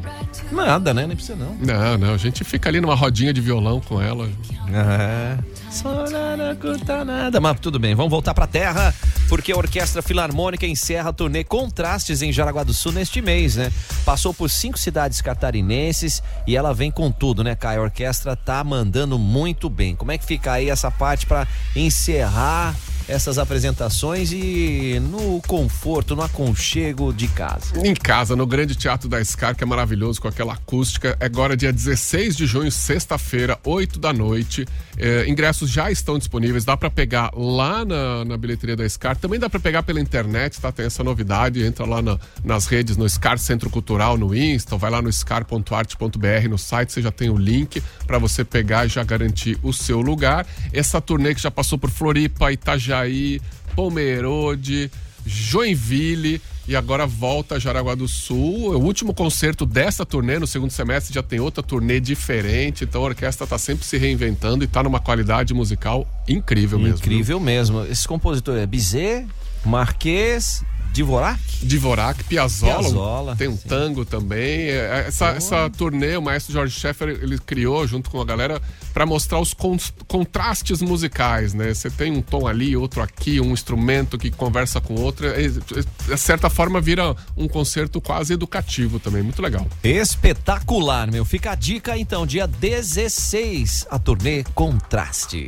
Nada, né? Nem precisa não. Não, não, a gente fica ali numa rodinha de violão com ela. É. Só nada custa nada. Mas tudo bem, vamos voltar pra terra, porque a Orquestra Filarmônica encerra a turnê Contrastes em Jaraguá do Sul neste mês, né? Passou por cinco cidades catarinenses e ela vem com tudo, né, Caio? A orquestra tá mandando muito bem. Como é que fica aí essa parte pra encerrar essas apresentações e no conforto, no aconchego de casa? Em casa, no Grande Teatro da Scar, que é maravilhoso com aquela acústica. É Agora, dia 16 de junho, sexta-feira, 8 da noite. É, ingressos já estão disponíveis, dá pra pegar lá na, na bilheteria da Scar. Também dá pra pegar pela internet, tá? Tem essa novidade. Entra lá na- nas redes, no Scar Centro Cultural, no Insta, vai lá no scar.arte.br no site, você já tem o link pra você pegar e já garantir o seu lugar. Essa turnê que já passou por Floripa, Itajaí, Pomerode, Joinville e agora volta a Jaraguá do Sul. O último concerto dessa turnê, no segundo semestre, já tem outra turnê diferente. Então a orquestra tá sempre se reinventando e tá numa qualidade musical incrível mesmo. Incrível mesmo. Esse compositor é Bizet, Marquês, Dvorak? Dvorak, Piazzolla, Piazzolla, tem um tango também. É, Essa, essa turnê, o maestro George Schaeffer, ele criou junto com a galera para mostrar os con- contrastes musicais, né? Você tem um tom ali, outro aqui, um instrumento que conversa com outro. É, é, de certa forma, vira um concerto quase educativo também. Muito legal. Espetacular, meu. Fica a dica então, dia 16, a turnê Contrastes.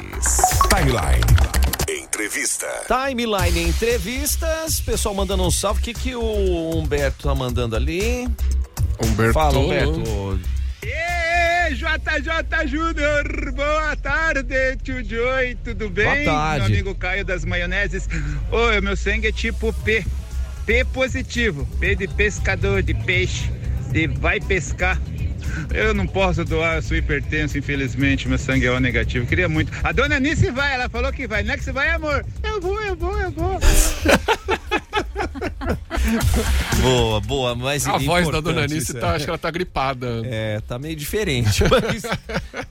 Timeline. Entrevista. Timeline entrevistas, pessoal mandando um salve. O que, que o Humberto tá mandando ali? Humberto. Fala, Humberto. Ê, JJ Júnior, boa tarde, tio Joey, tudo bem? Boa tarde. Meu amigo Caio das maioneses. Ô, meu sangue é tipo P, P positivo, P de pescador, de peixe, de vai pescar. Eu não posso doar, eu sou hipertenso, infelizmente, meu sangue é O negativo. Queria muito. A dona Nice vai, ela falou que vai. Não é que você vai, amor? Eu vou, eu vou, eu vou. Boa, boa, mas A voz da dona Anice, isso, tá, é. acho que ela tá gripada. É, tá meio diferente, mas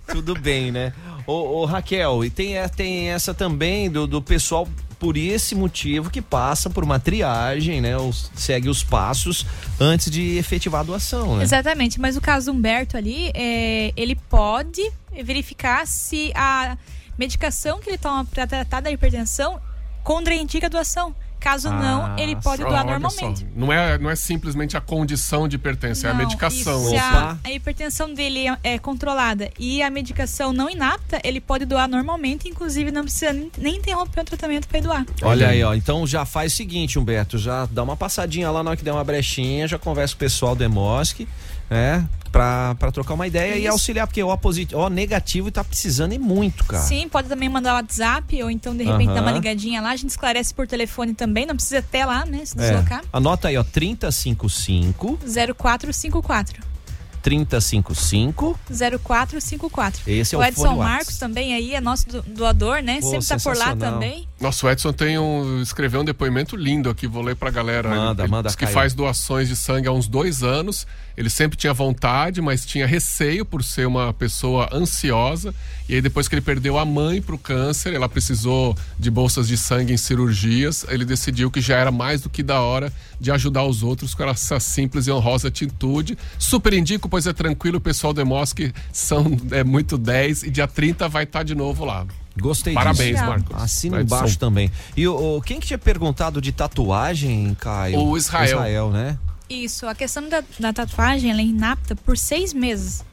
tudo bem, né? Ô, ô, Raquel, e tem, é, tem essa também do, do pessoal por esse motivo que passa por uma triagem, né? Segue os passos antes de efetivar a doação, né? Exatamente, mas o caso do Humberto ali, é, ele pode verificar se a medicação que ele toma para tratar da hipertensão contraindica a doação. Caso não, ele pode doar Ah, normalmente. só, Não é, não é simplesmente a condição de hipertensão, é a Não, medicação. Se a, a hipertensão dele é, é controlada e a medicação não inapta, ele pode doar normalmente, inclusive não precisa nem, nem interromper o tratamento para doar. Olha aí, ó. Então já faz o seguinte, Humberto, já dá uma passadinha lá na hora que der uma brechinha, já conversa com o pessoal do Emosc, né? Pra, pra trocar uma ideia e auxiliar, porque o positivo, o negativo tá precisando e muito, cara. Sim, pode também mandar WhatsApp ou então de repente dar uma ligadinha lá. A gente esclarece por telefone também, não precisa até lá, né? Se É. deslocar. Anota aí, ó, 3055 0454. 3055 0454. Esse é o o Edson Marcos também aí é nosso do- doador, né? Pô, Sempre tá por lá também. Nossa, o Edson tem um, escreveu um depoimento lindo aqui, vou ler pra galera. Manda, ele manda, diz que faz doações de sangue há uns dois anos. Ele sempre tinha vontade, mas tinha receio por ser uma pessoa ansiosa. E aí, depois que ele perdeu a mãe pro câncer, ela precisou de bolsas de sangue em cirurgias. Ele decidiu que já era mais do que da hora de ajudar os outros com essa simples e honrosa atitude. Super indico, pois é tranquilo, o pessoal do Emosc são é muito 10 e dia 30 vai estar de novo lá. Gostei Parabéns, disso. Marcos. Assina embaixo também. E o, o- quem que tinha perguntado de tatuagem, Caio? O Israel. Israel, né? Isso, a questão da, da tatuagem, ela é inapta por seis meses.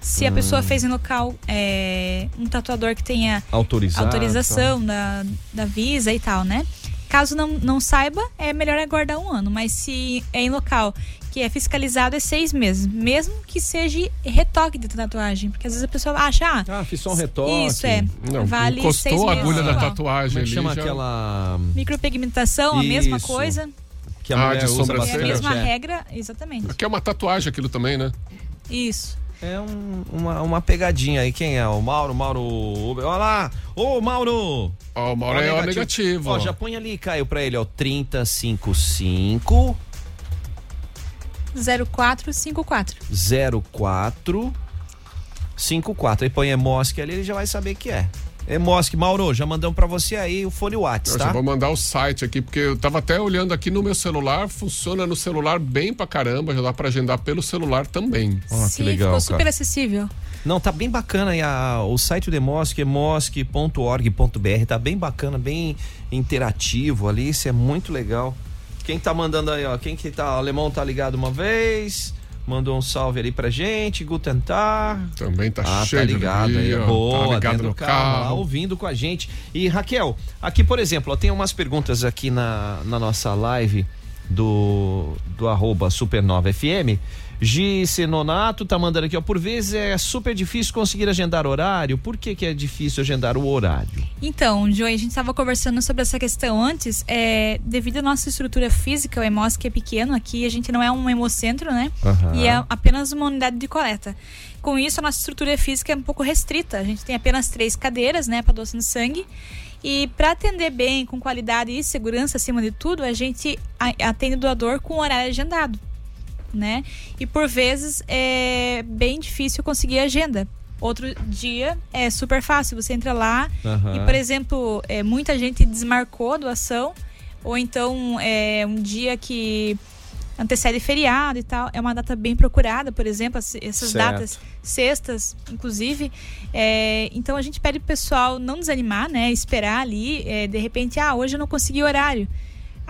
Se a Hum. pessoa fez em local é, um tatuador que tenha Autorizado, autorização da, da Visa e tal, né? Caso não, não saiba, é melhor aguardar um ano. Mas se é em local que é fiscalizado, é seis meses. Mesmo que seja retoque de tatuagem. Porque às vezes a pessoa acha, ah, Ah, fiz só um retoque. isso é. Não, vale encostou seis a meses. agulha da tatuagem Como é ali, chama já- aquela Micropigmentação, a mesma coisa. Que a Ah, mulher de usa É a bastante? mesma É. regra, exatamente. Que é uma tatuagem aquilo também, né? Isso. É um- uma, uma pegadinha aí. Quem é? O Mauro, Mauro. Olha lá! Ô, Mauro! Ó, o Mauro é o negativo. Ó, ó. já põe ali, Caio, pra ele, ó. 3055 0454. 04 54. Aí põe Emosc ali, ele já vai saber que é. Emosc, Mauro, já mandamos pra você aí o fone Whats, Eu tá? já vou mandar o site aqui, porque eu tava até olhando aqui no meu celular, funciona no celular bem pra caramba, já dá pra agendar pelo celular também. Que Sim, legal, ficou super cara. acessível. Não, tá bem bacana aí a- o site do Emosc, emosc.org.br, tá bem bacana, bem interativo ali, isso é muito legal. Quem tá mandando aí, ó, quem que tá, o Alemão tá ligado uma vez, mandou um salve ali pra gente, Guten Tag. Também tá Ah, cheio tá de ligado aí, alegria, boa, tá ligado no do carro, lá, carro. ouvindo com a gente. E Raquel, aqui por exemplo, ó, tem umas perguntas aqui na, na nossa live do, do arroba Supernova FM. Gice Nonato tá mandando aqui, ó, por vezes é super difícil conseguir agendar horário. Por que que é difícil agendar o horário? Então, Joey, a gente estava conversando sobre essa questão antes. É, devido à nossa estrutura física, o Hemosc é pequeno, aqui a gente não é um hemocentro, né? Aham. E é apenas uma unidade de coleta. Com isso, a nossa estrutura física é um pouco restrita. A gente tem apenas três cadeiras, né, para doação de sangue. E para atender bem, com qualidade e segurança acima de tudo, a gente atende o doador com horário agendado, né? E por vezes é bem difícil conseguir agenda. Outro dia é super fácil, você entra lá Aham. e, por exemplo, é, muita gente desmarcou a doação, ou então é um dia que antecede feriado e tal. É uma data bem procurada, por exemplo, as- essas Certo. datas sextas, inclusive. É, então a gente pede pro pessoal não desanimar, né? Esperar ali, é, de repente, ah, hoje eu não consegui horário.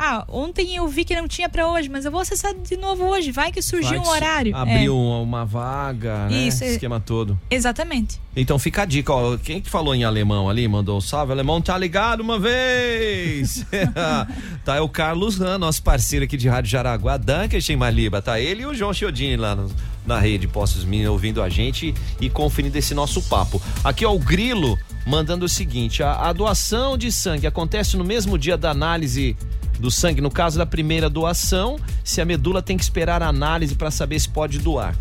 Ah, ontem eu vi que não tinha pra hoje, mas eu vou acessar de novo hoje. Vai que surgiu Vai um que su- horário. Abriu É, uma, vaga, né? Isso, é- Esquema todo. exatamente. Então fica a dica, ó. Quem que falou em alemão ali, mandou um salve? Alemão tá ligado uma vez! tá, é o Carlos Ran, nosso parceiro aqui de Rádio Jaraguá, Dankeschön Maliba. Tá ele e o João Chiodini lá no- na rede Postos Minas ouvindo a gente e conferindo esse nosso papo. Aqui, ó, o Grilo mandando o seguinte: a, a doação de sangue acontece no mesmo dia da análise do sangue. No caso da primeira doação, se a medula tem que esperar a análise para saber se pode doar.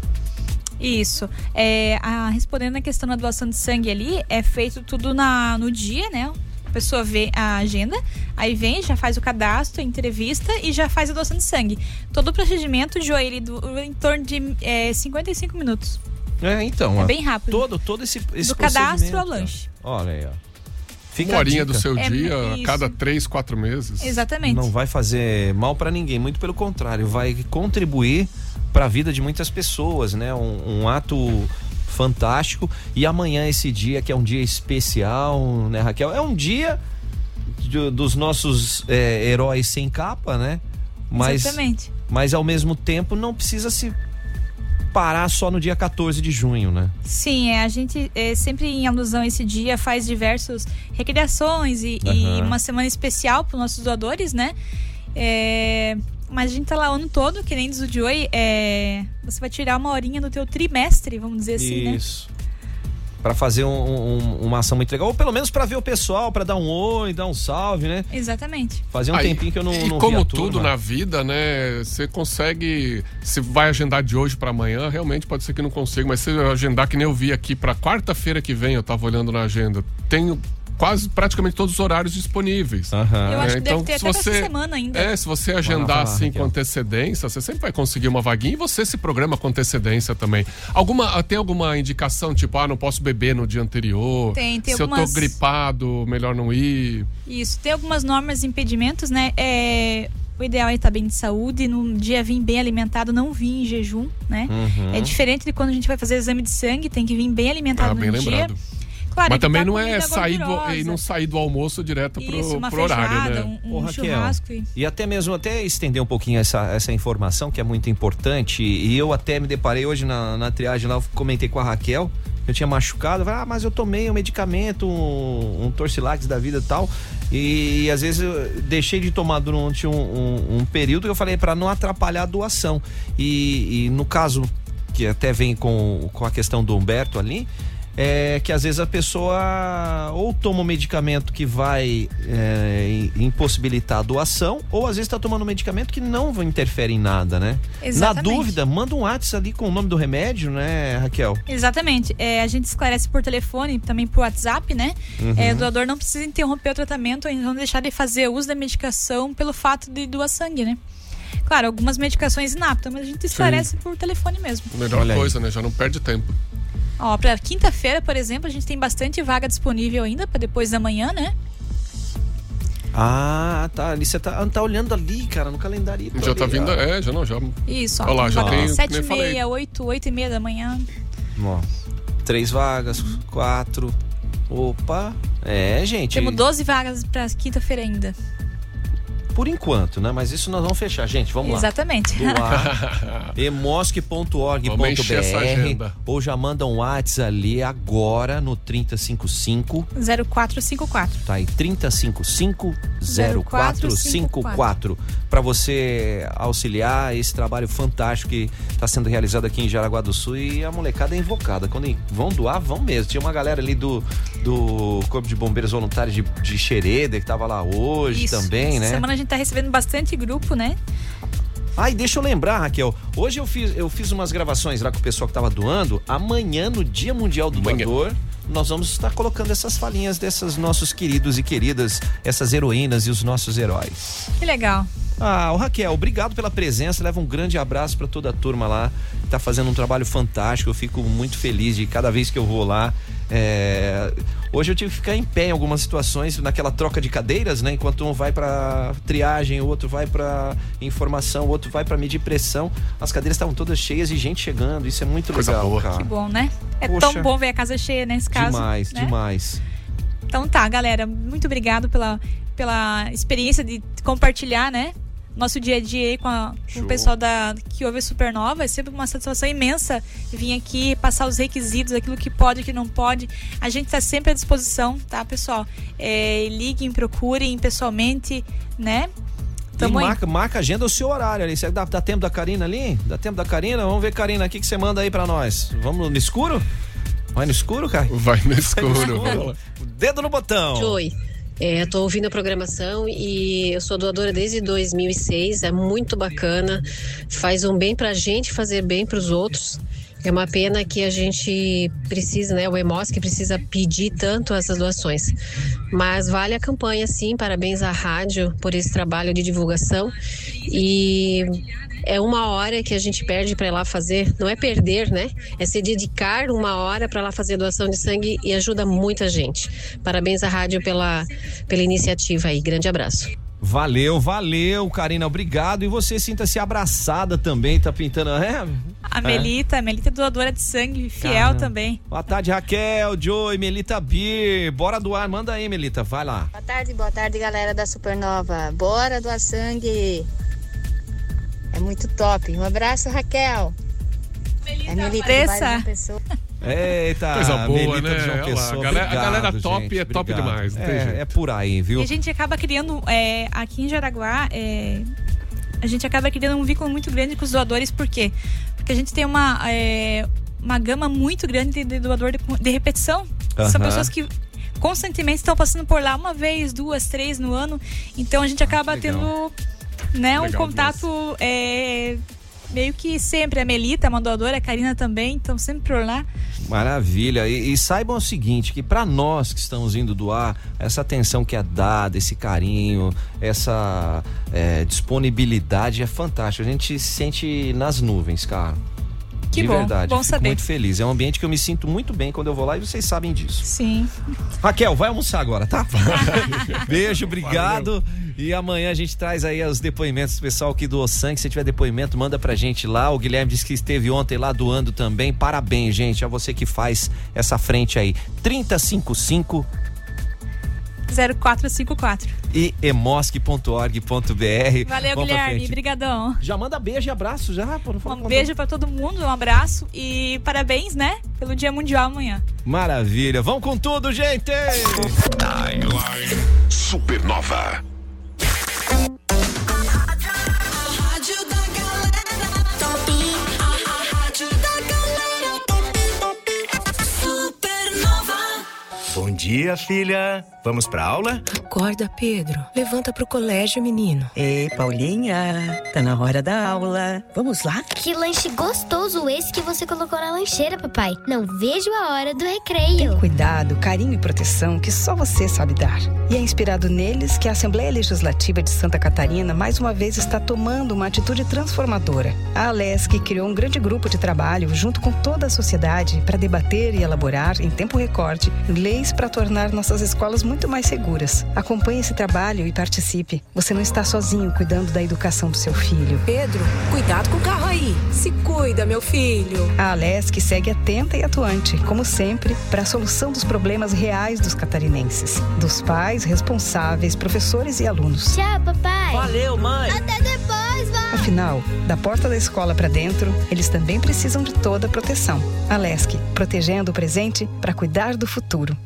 Isso. É, a, respondendo a questão da doação de sangue ali, é feito tudo na, no dia, né? A pessoa vê a agenda, aí vem, já faz o cadastro, a entrevista e já faz a doação de sangue. Todo o procedimento, Joe, ele dura em torno de é, 55 minutos. É, então. É ó, bem rápido. Todo, todo esse, esse Do cadastro ao lanche. Olha aí, ó. Fica Uma a horinha do seu É, dia, a cada três, quatro meses. Exatamente. Não vai fazer mal pra ninguém, muito pelo contrário, vai contribuir para a vida de muitas pessoas, né? Um, um ato fantástico. E amanhã esse dia que é um dia especial, né, Raquel? É um dia de- dos nossos é, heróis sem capa, né? Mas, Exatamente. mas ao mesmo tempo não precisa se parar só no dia 14 de junho, né? Sim, é, a gente é, sempre em alusão a esse dia faz diversas recriações e, e Aham. uma semana especial para os nossos doadores, né? É, Mas a gente tá lá o ano todo, que nem diz o Joey, é... você vai tirar uma horinha do teu trimestre, vamos dizer assim, né? Isso. Pra fazer um- um- uma ação muito legal. Ou pelo menos pra ver o pessoal, pra dar um oi, dar um salve, né? Exatamente. Fazia um Aí, tempinho que eu não, E não como via a tudo turma. na vida, né? Você consegue. Se vai agendar de hoje pra amanhã, realmente pode ser que não consiga, mas se eu agendar que nem eu vi aqui pra quarta-feira que vem, eu tava olhando na agenda, tenho quase praticamente todos os horários disponíveis. Eu acho que deve ter se até você, essa semana ainda. É, se você agendar assim com antecedência, você sempre vai conseguir uma vaguinha e você se programa com antecedência também. Alguma, tem alguma indicação, tipo, ah, não posso beber no dia anterior? Tem, tem se eu algumas- tô gripado, melhor não ir. Isso, tem algumas normas e impedimentos, né? É, o ideal é estar bem de saúde, no dia vir bem alimentado, não vir em jejum, né? Uhum. É diferente de quando a gente vai fazer exame de sangue, tem que vir bem alimentado Ah, no bem dia. lembrado. Claro, Mas também evitar não é sair do, e não sair do almoço direto pro, Isso, uma pro horário, né? um, um churrasco. e- E até mesmo até estender um pouquinho essa, essa informação que é muito importante. E eu até me deparei hoje na, na triagem lá, eu comentei com a Raquel, eu tinha machucado, eu falei, ah, mas eu tomei um medicamento, um, um Torcilax da vida e tal. E, às vezes eu deixei de tomar durante um, um- um período que eu falei para não atrapalhar a doação. E, e no caso, que até vem com, com a questão do Humberto ali, é que às vezes a pessoa ou toma um medicamento que vai é, impossibilitar a doação, ou às vezes está tomando um medicamento que não interfere em nada, né? Exatamente. Na dúvida, manda um WhatsApp ali com o nome do remédio, né, Raquel? Exatamente. É, a gente esclarece por telefone, também por WhatsApp, né? Uhum. É, o doador não precisa interromper o tratamento ou não deixar de fazer uso da medicação pelo fato de doar sangue, né? Claro, algumas medicações inaptas, mas a gente esclarece por telefone mesmo. Melhor Olha aí. coisa, né? Já não perde tempo. Ó, pra quinta-feira, por exemplo, a gente tem bastante vaga disponível ainda para depois da manhã, né? Ah, tá. Ali você tá, tá olhando ali, cara, no calendário. Já tá vindo. É, já não, já. Isso, ó. Olha lá, já tem. Sete nem e falei. meia, oito, oito e meia da manhã. Ó, três vagas, quatro. Opa. É, gente. Temos 12 vagas para quinta-feira ainda. Por enquanto, né? Mas isso nós vamos fechar, gente. Vamos lá. Exatamente. emosc.org.br ou já manda um WhatsApp ali agora no 3055 0454. tá aí 3055 0454 para você auxiliar esse trabalho fantástico que está sendo realizado aqui em Jaraguá do Sul e a molecada é invocada quando vão doar vão mesmo tinha uma galera ali do, do corpo de bombeiros voluntários de, de Xereda que tava lá hoje Isso. também né semana a gente tá recebendo bastante grupo, né? Ai, deixa eu lembrar, Raquel. Hoje eu fiz, eu fiz umas gravações lá com o pessoal que tava doando. Amanhã, no Dia Mundial do Amanhã. Doador, nós vamos estar colocando essas falinhas desses nossos queridos e queridas, essas heroínas e os nossos heróis. Que legal. Ah, ô Raquel, obrigado pela presença. Leva um grande abraço para toda a turma lá. Tá fazendo um trabalho fantástico. Eu fico muito feliz de cada vez que eu vou lá. É, Hoje eu tive que ficar em pé em algumas situações, naquela troca de cadeiras, né? Enquanto um vai para triagem, o outro vai para informação, o outro vai para medir pressão. As cadeiras estavam todas cheias e gente chegando. Isso é muito Coisa legal, boa. cara. Que bom, né? É Poxa. tão bom ver a casa cheia nesse caso. Demais, né? demais. Então tá, galera. Muito obrigado pela, pela experiência de compartilhar, né? Nosso dia a dia aí com, a- com o pessoal da, que ouve a Supernova. É sempre uma satisfação imensa vir aqui, passar os requisitos, aquilo que pode e que não pode. A gente tá sempre à disposição, tá, pessoal? É, liguem, procurem pessoalmente, né? E Tamo aí. marca, marca a agenda o seu horário ali. Você dá, dá tempo da Karina ali? Dá tempo da Karina? Vamos ver, Karina, o que que você manda aí pra nós? Vamos no escuro? Vai no escuro, cara? Vai no escuro. vai lá. Dedo no botão. Joy. É, tô ouvindo a programação e eu sou doadora desde 2006, é muito bacana, faz um bem pra gente, fazer bem pros outros. É uma pena que a gente precisa, né, o EMOS que precisa pedir tanto essas doações. Mas vale a campanha sim, parabéns à rádio por esse trabalho de divulgação. E é uma hora que a gente perde para ir lá fazer, não é perder, né? É se dedicar uma hora para lá fazer doação de sangue e ajuda muita gente. Parabéns à rádio pela, pela iniciativa aí. Grande abraço. Valeu, valeu, Karina, obrigado. E você sinta-se abraçada também, tá pintando. É? A Melita, a Melita é doadora de sangue, fiel Caramba. também. Boa tarde, Raquel, Joey, Melita Bir. Bora doar, manda aí, Melita, vai lá. Boa tarde, boa tarde, galera da Supernova. Bora doar sangue. É muito top. Um abraço, Raquel. é Melita João Pessoa. Eita, Coisa boa, Melita né? lá, Pessoa, a galera- a obrigado, galera top gente, é top obrigado. demais, não tem é, jeito. é por aí, viu? E a gente acaba criando é, aqui em Jaraguá é, a gente acaba criando um vínculo muito grande com os doadores, por quê? Porque a gente tem uma, é, uma gama muito grande de doador de, de repetição. São Aham. pessoas que constantemente estão passando por lá uma vez, duas, três no ano. Então a gente acaba legal. tendo né, um Legal contato é, meio que sempre. A Melita é uma doadora, a Karina também, então sempre por lá. Maravilha. E, e saibam o seguinte, que para nós que estamos indo doar, essa atenção que é dada, esse carinho, essa é, disponibilidade é fantástica. A gente se sente nas nuvens, cara. Que De bom, verdade, bom fico saber. muito feliz. É um ambiente que eu me sinto muito bem quando eu vou lá e vocês sabem disso. Sim. Raquel, vai almoçar agora, tá? Beijo, obrigado. E amanhã a gente traz aí os depoimentos do pessoal que doou sangue. Se tiver depoimento, manda pra gente lá. O Guilherme disse que esteve ontem lá doando também. Parabéns, gente, a você que faz essa frente aí. 355 0454. e emosc.org.br. Valeu, Vamos Guilherme. frente. Brigadão. Já manda beijo e abraço já. Por favor. Um beijo pra todo mundo, um abraço e parabéns, né, pelo Dia Mundial amanhã. Maravilha. Vamos com tudo, gente! Timeline. Supernova. Bom dia, filha. Vamos pra aula? Acorda, Pedro. Levanta pro colégio, menino. Ei, Paulinha, tá na hora da aula. Vamos lá? Que lanche gostoso esse que você colocou na lancheira, papai. Não vejo a hora do recreio. Cuidado, carinho e proteção que só você sabe dar. E é inspirado neles que a Assembleia Legislativa de Santa Catarina mais uma vez está tomando uma atitude transformadora. A Alesc criou um grande grupo de trabalho junto com toda a sociedade para debater e elaborar, em tempo recorde, leis para tornar nossas escolas muito mais seguras. Acompanhe esse trabalho e participe. Você não está sozinho cuidando da educação do seu filho. Pedro, cuidado com o carro aí. Se cuida, meu filho. A Alesc segue atenta e atuante, como sempre, para a solução dos problemas reais dos catarinenses, dos pais, responsáveis, professores e alunos. Tchau, papai. Valeu, mãe. Até depois, vó. Afinal, da porta da escola para dentro, eles também precisam de toda a proteção. Alesc, protegendo o presente para cuidar do futuro.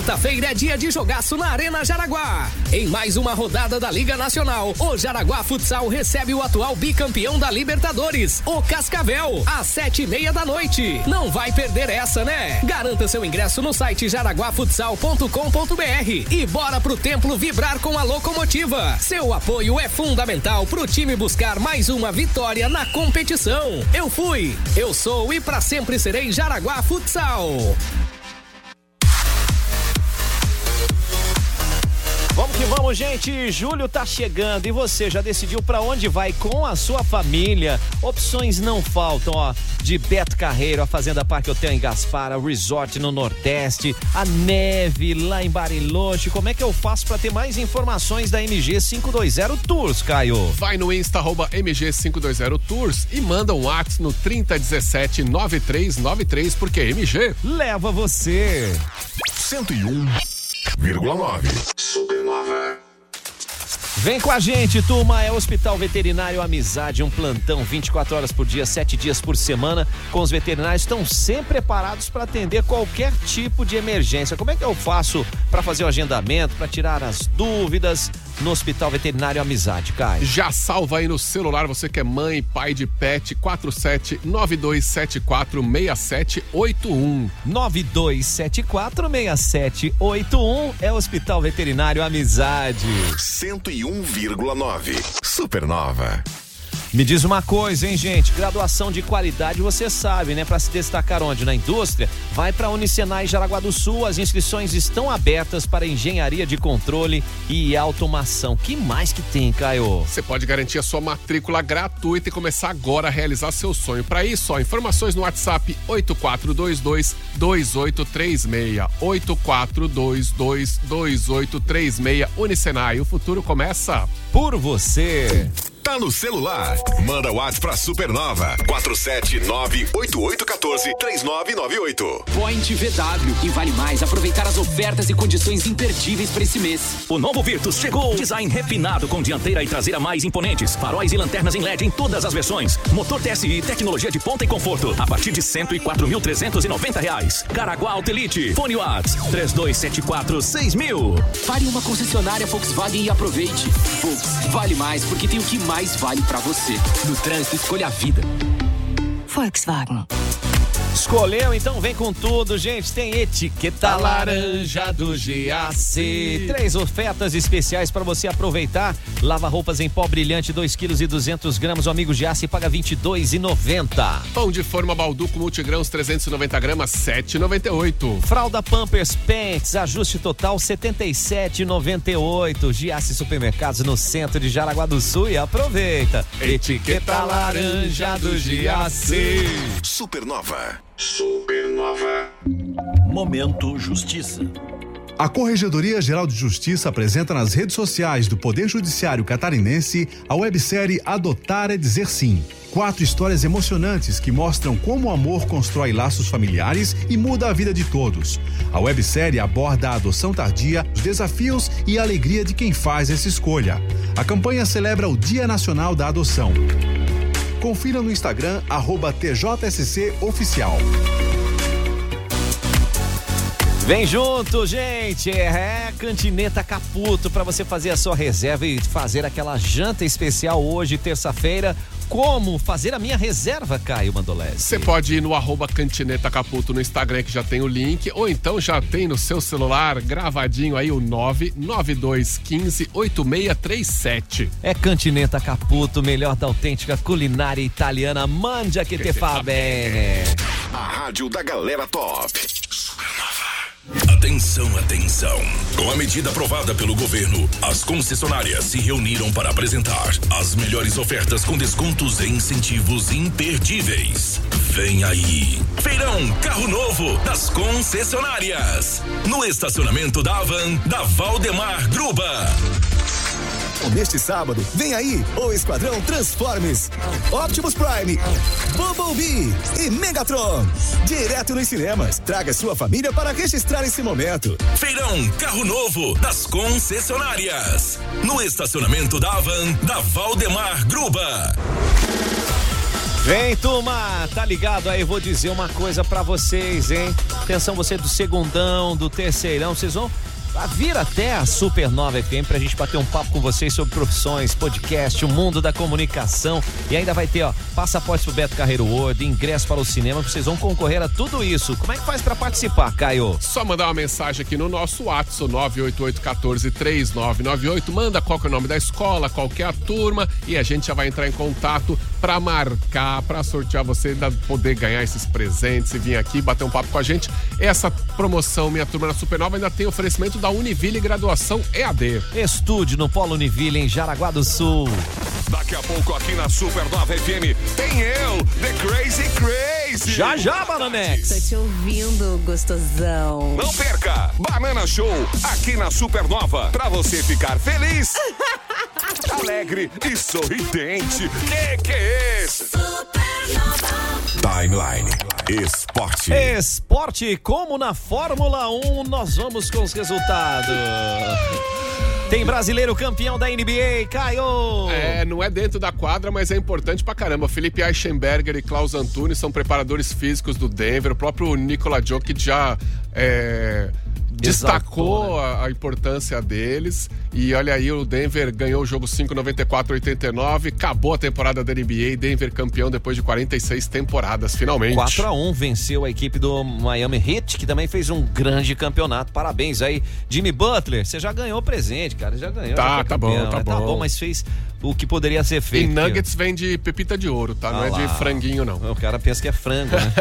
Quarta-feira é dia de jogaço na Arena Jaraguá. Em mais uma rodada da Liga Nacional, o Jaraguá Futsal recebe o atual bicampeão da Libertadores, o Cascavel, às sete e meia da noite. Não vai perder essa, né? Garanta seu ingresso no site jaraguafutsal.com.br e bora pro templo vibrar com a locomotiva. Seu apoio é fundamental pro time buscar mais uma vitória na competição. Eu fui, eu sou e pra sempre serei Jaraguá Futsal. Gente. Julho tá chegando e você já decidiu pra onde vai com a sua família? Opções não faltam, ó. De Beto Carreiro, a Fazenda Parque Hotel em Gaspar, o Resort no Nordeste, a neve lá em Bariloche. Como é que eu faço pra ter mais informações da MG 520 Tours, Caio? Vai no Insta arroba MG520 Tours e manda um WhatsApp no 3017 9393 porque MG leva você. 101,9. Supernova. Vem com a gente, turma. É Hospital Veterinário Amizade, um plantão 24 horas por dia, 7 dias por semana. Com os veterinários estão sempre preparados para atender qualquer tipo de emergência. Como é que eu faço para fazer o agendamento, para tirar as dúvidas no Hospital Veterinário Amizade, Caio? Já salva aí no celular, você que é mãe, pai de pet, 4792746781. 92746781 é Hospital Veterinário Amizade. 101,9. Supernova. Me diz uma coisa, hein, gente? Graduação de qualidade, você sabe, né? Para se destacar onde? Na indústria? Vai para Unicenai Jaraguá do Sul. As inscrições estão abertas para engenharia de controle e automação. Que mais que tem, Caio? Você pode garantir a sua matrícula gratuita e começar agora a realizar seu sonho. Para isso, ó, informações no WhatsApp 8422 2836. 8422 2836. Unicenai, o futuro começa por você. Tá no celular. Manda o WhatsApp pra Supernova 47988143998. Point VW e vale mais aproveitar as ofertas e condições imperdíveis para esse mês. O novo Virtus chegou. Design refinado com dianteira e traseira mais imponentes. Faróis e lanternas em LED em todas as versões. Motor TSI, tecnologia de ponta e conforto. A partir de 104.390 reais. Caraguá Auto Elite. Fone Whats 3274 6000. Pare uma concessionária Volkswagen e aproveite. Volks, vale mais porque tem o que mais vale para você. No trânsito, escolha a vida. Volkswagen. Escolheu, então vem com tudo, gente. Tem etiqueta laranja do GAC. Três ofertas especiais para você aproveitar. Lava roupas em pó brilhante, 2 kg e 200 gramas. O amigo GAC paga R$ 22,90. Pão de forma balduco multigrãos 390 gramas 7,98. Fralda Pampers Pants, ajuste total 77,98. Giasse Supermercados no centro de Jaraguá do Sul e aproveita. Etiqueta laranja do Giasse. Supernova. Supernova. Momento Justiça. A Corregedoria Geral de Justiça apresenta nas redes sociais do Poder Judiciário Catarinense a websérie Adotar é Dizer Sim. Quatro histórias emocionantes que mostram como o amor constrói laços familiares e muda a vida de todos. A websérie aborda a adoção tardia, os desafios e a alegria de quem faz essa escolha. A campanha celebra o Dia Nacional da Adoção. Confira no Instagram, arroba TJSC Oficial. Vem junto, gente. É Cantineta Caputo para você fazer a sua reserva e fazer aquela janta especial hoje, terça-feira. Como fazer a minha reserva, Caio Mandolese? Você pode ir no arroba Cantineta Caputo no Instagram, que já tem o link, ou então já tem no seu celular gravadinho aí o 992158637. É Cantineta Caputo, melhor da autêntica culinária italiana. Mandia que te fa bene. A rádio da galera top. Atenção, atenção. Com a medida aprovada pelo governo, as concessionárias se reuniram para apresentar as melhores ofertas com descontos e incentivos imperdíveis. Vem aí. Feirão Carro Novo das concessionárias. No estacionamento da Avan, da Valdemar Gruba. Neste sábado, vem aí o Esquadrão Transformes, Optimus Prime, Bumblebee e Megatron. Direto nos cinemas. Traga sua família para registrar esse momento. Feirão Carro Novo das concessionárias. No estacionamento da Avan, da Valdemar Gruba. Vem, turma, tá ligado aí? Vou dizer uma coisa pra vocês, hein? Atenção, você do segundão, do terceirão, vocês vão vir até a Supernova FM pra gente bater um papo com vocês sobre profissões, podcast, o mundo da comunicação. E ainda vai ter, ó, passaporte pro Beto Carreiro World, ingresso para o cinema, vocês vão concorrer a tudo isso. Como é que faz pra participar, Caio? Só mandar uma mensagem aqui no nosso WhatsApp, 988-14-3998. Manda qual é o nome da escola, qual é a turma e a gente já vai entrar em contato pra marcar, pra sortear você, ainda poder ganhar esses presentes e vir aqui bater um papo com a gente. Essa promoção Minha Turma na Supernova ainda tem oferecimento da Univille Graduação EAD. Estude no Polo Univille em Jaraguá do Sul. Daqui a pouco aqui na Supernova FM tem eu, The Crazy Crazy. Já já, Bananex. Tô te ouvindo, gostosão. Não perca! Banana Show aqui na Supernova pra você ficar feliz, alegre e sorridente. Que que é esse? Timeline Esporte. Esporte, como na Fórmula 1, nós vamos com os resultados. Tem brasileiro campeão da NBA, Caio! É, não é dentro da quadra, mas é importante pra caramba. Felipe Eichenberger e Klaus Antunes são preparadores físicos do Denver. O próprio Nikola Jokic já é, destacou a, a importância deles. E olha aí, o Denver ganhou o jogo 5, 94, 89. Acabou a temporada da NBA. Denver campeão depois de 46 temporadas, finalmente. 4 a 1 venceu a equipe do Miami Heat, que também fez um grande campeonato. Parabéns aí. Jimmy Butler, você já ganhou presente, cara. Já ganhou. Tá, já tá bom, campeão, tá né? bom. mas fez o que poderia ser E feito. Nuggets vem de pepita de ouro, tá? Não Ah é de lá. franguinho, não. O cara pensa que é frango, né?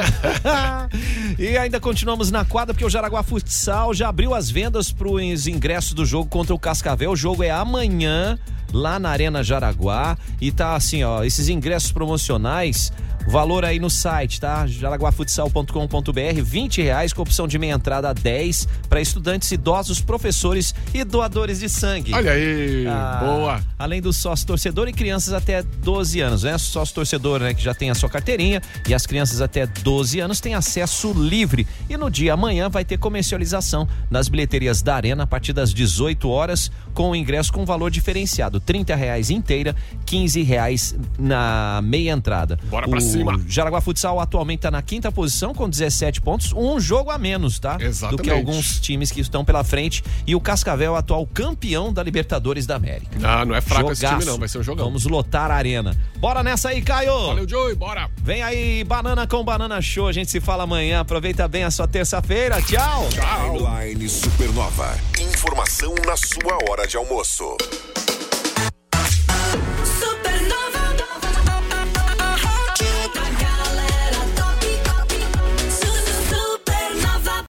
e ainda continuamos na quadra, porque o Jaraguá Futsal já abriu as vendas para os ingressos do jogo contra o Cascavel. O jogo é amanhã, lá na Arena Jaraguá. E tá assim, ó, esses ingressos promocionais valor aí no site, tá? jaraguafutsal.com.br, 20 reais com opção de meia entrada a 10 para estudantes, idosos, professores e doadores de sangue. Olha aí, Ah, boa. Além do sócio torcedor e crianças até 12 anos, né? Sócio torcedor, né, que já tem a sua carteirinha e as crianças até 12 anos têm acesso livre. E no dia amanhã vai ter comercialização nas bilheterias da Arena a partir das 18 horas com o ingresso com valor diferenciado, 30 reais inteira, 15 reais na meia entrada. Bora pra o cima. Jaraguá Futsal atualmente está na quinta posição com 17 pontos, um jogo a menos, tá? Do que Exatamente. alguns times que estão pela frente e o Cascavel atual campeão da Libertadores da América. Ah, não é fraco esse time Jogaço. não, vai ser um jogão. Vamos lotar a arena. Bora nessa aí, Caio! Valeu, Joey, bora! Vem aí, Banana com Banana Show. A gente se fala amanhã. Aproveita bem a sua terça-feira. Tchau! Timeline Supernova. Informação na sua hora de almoço.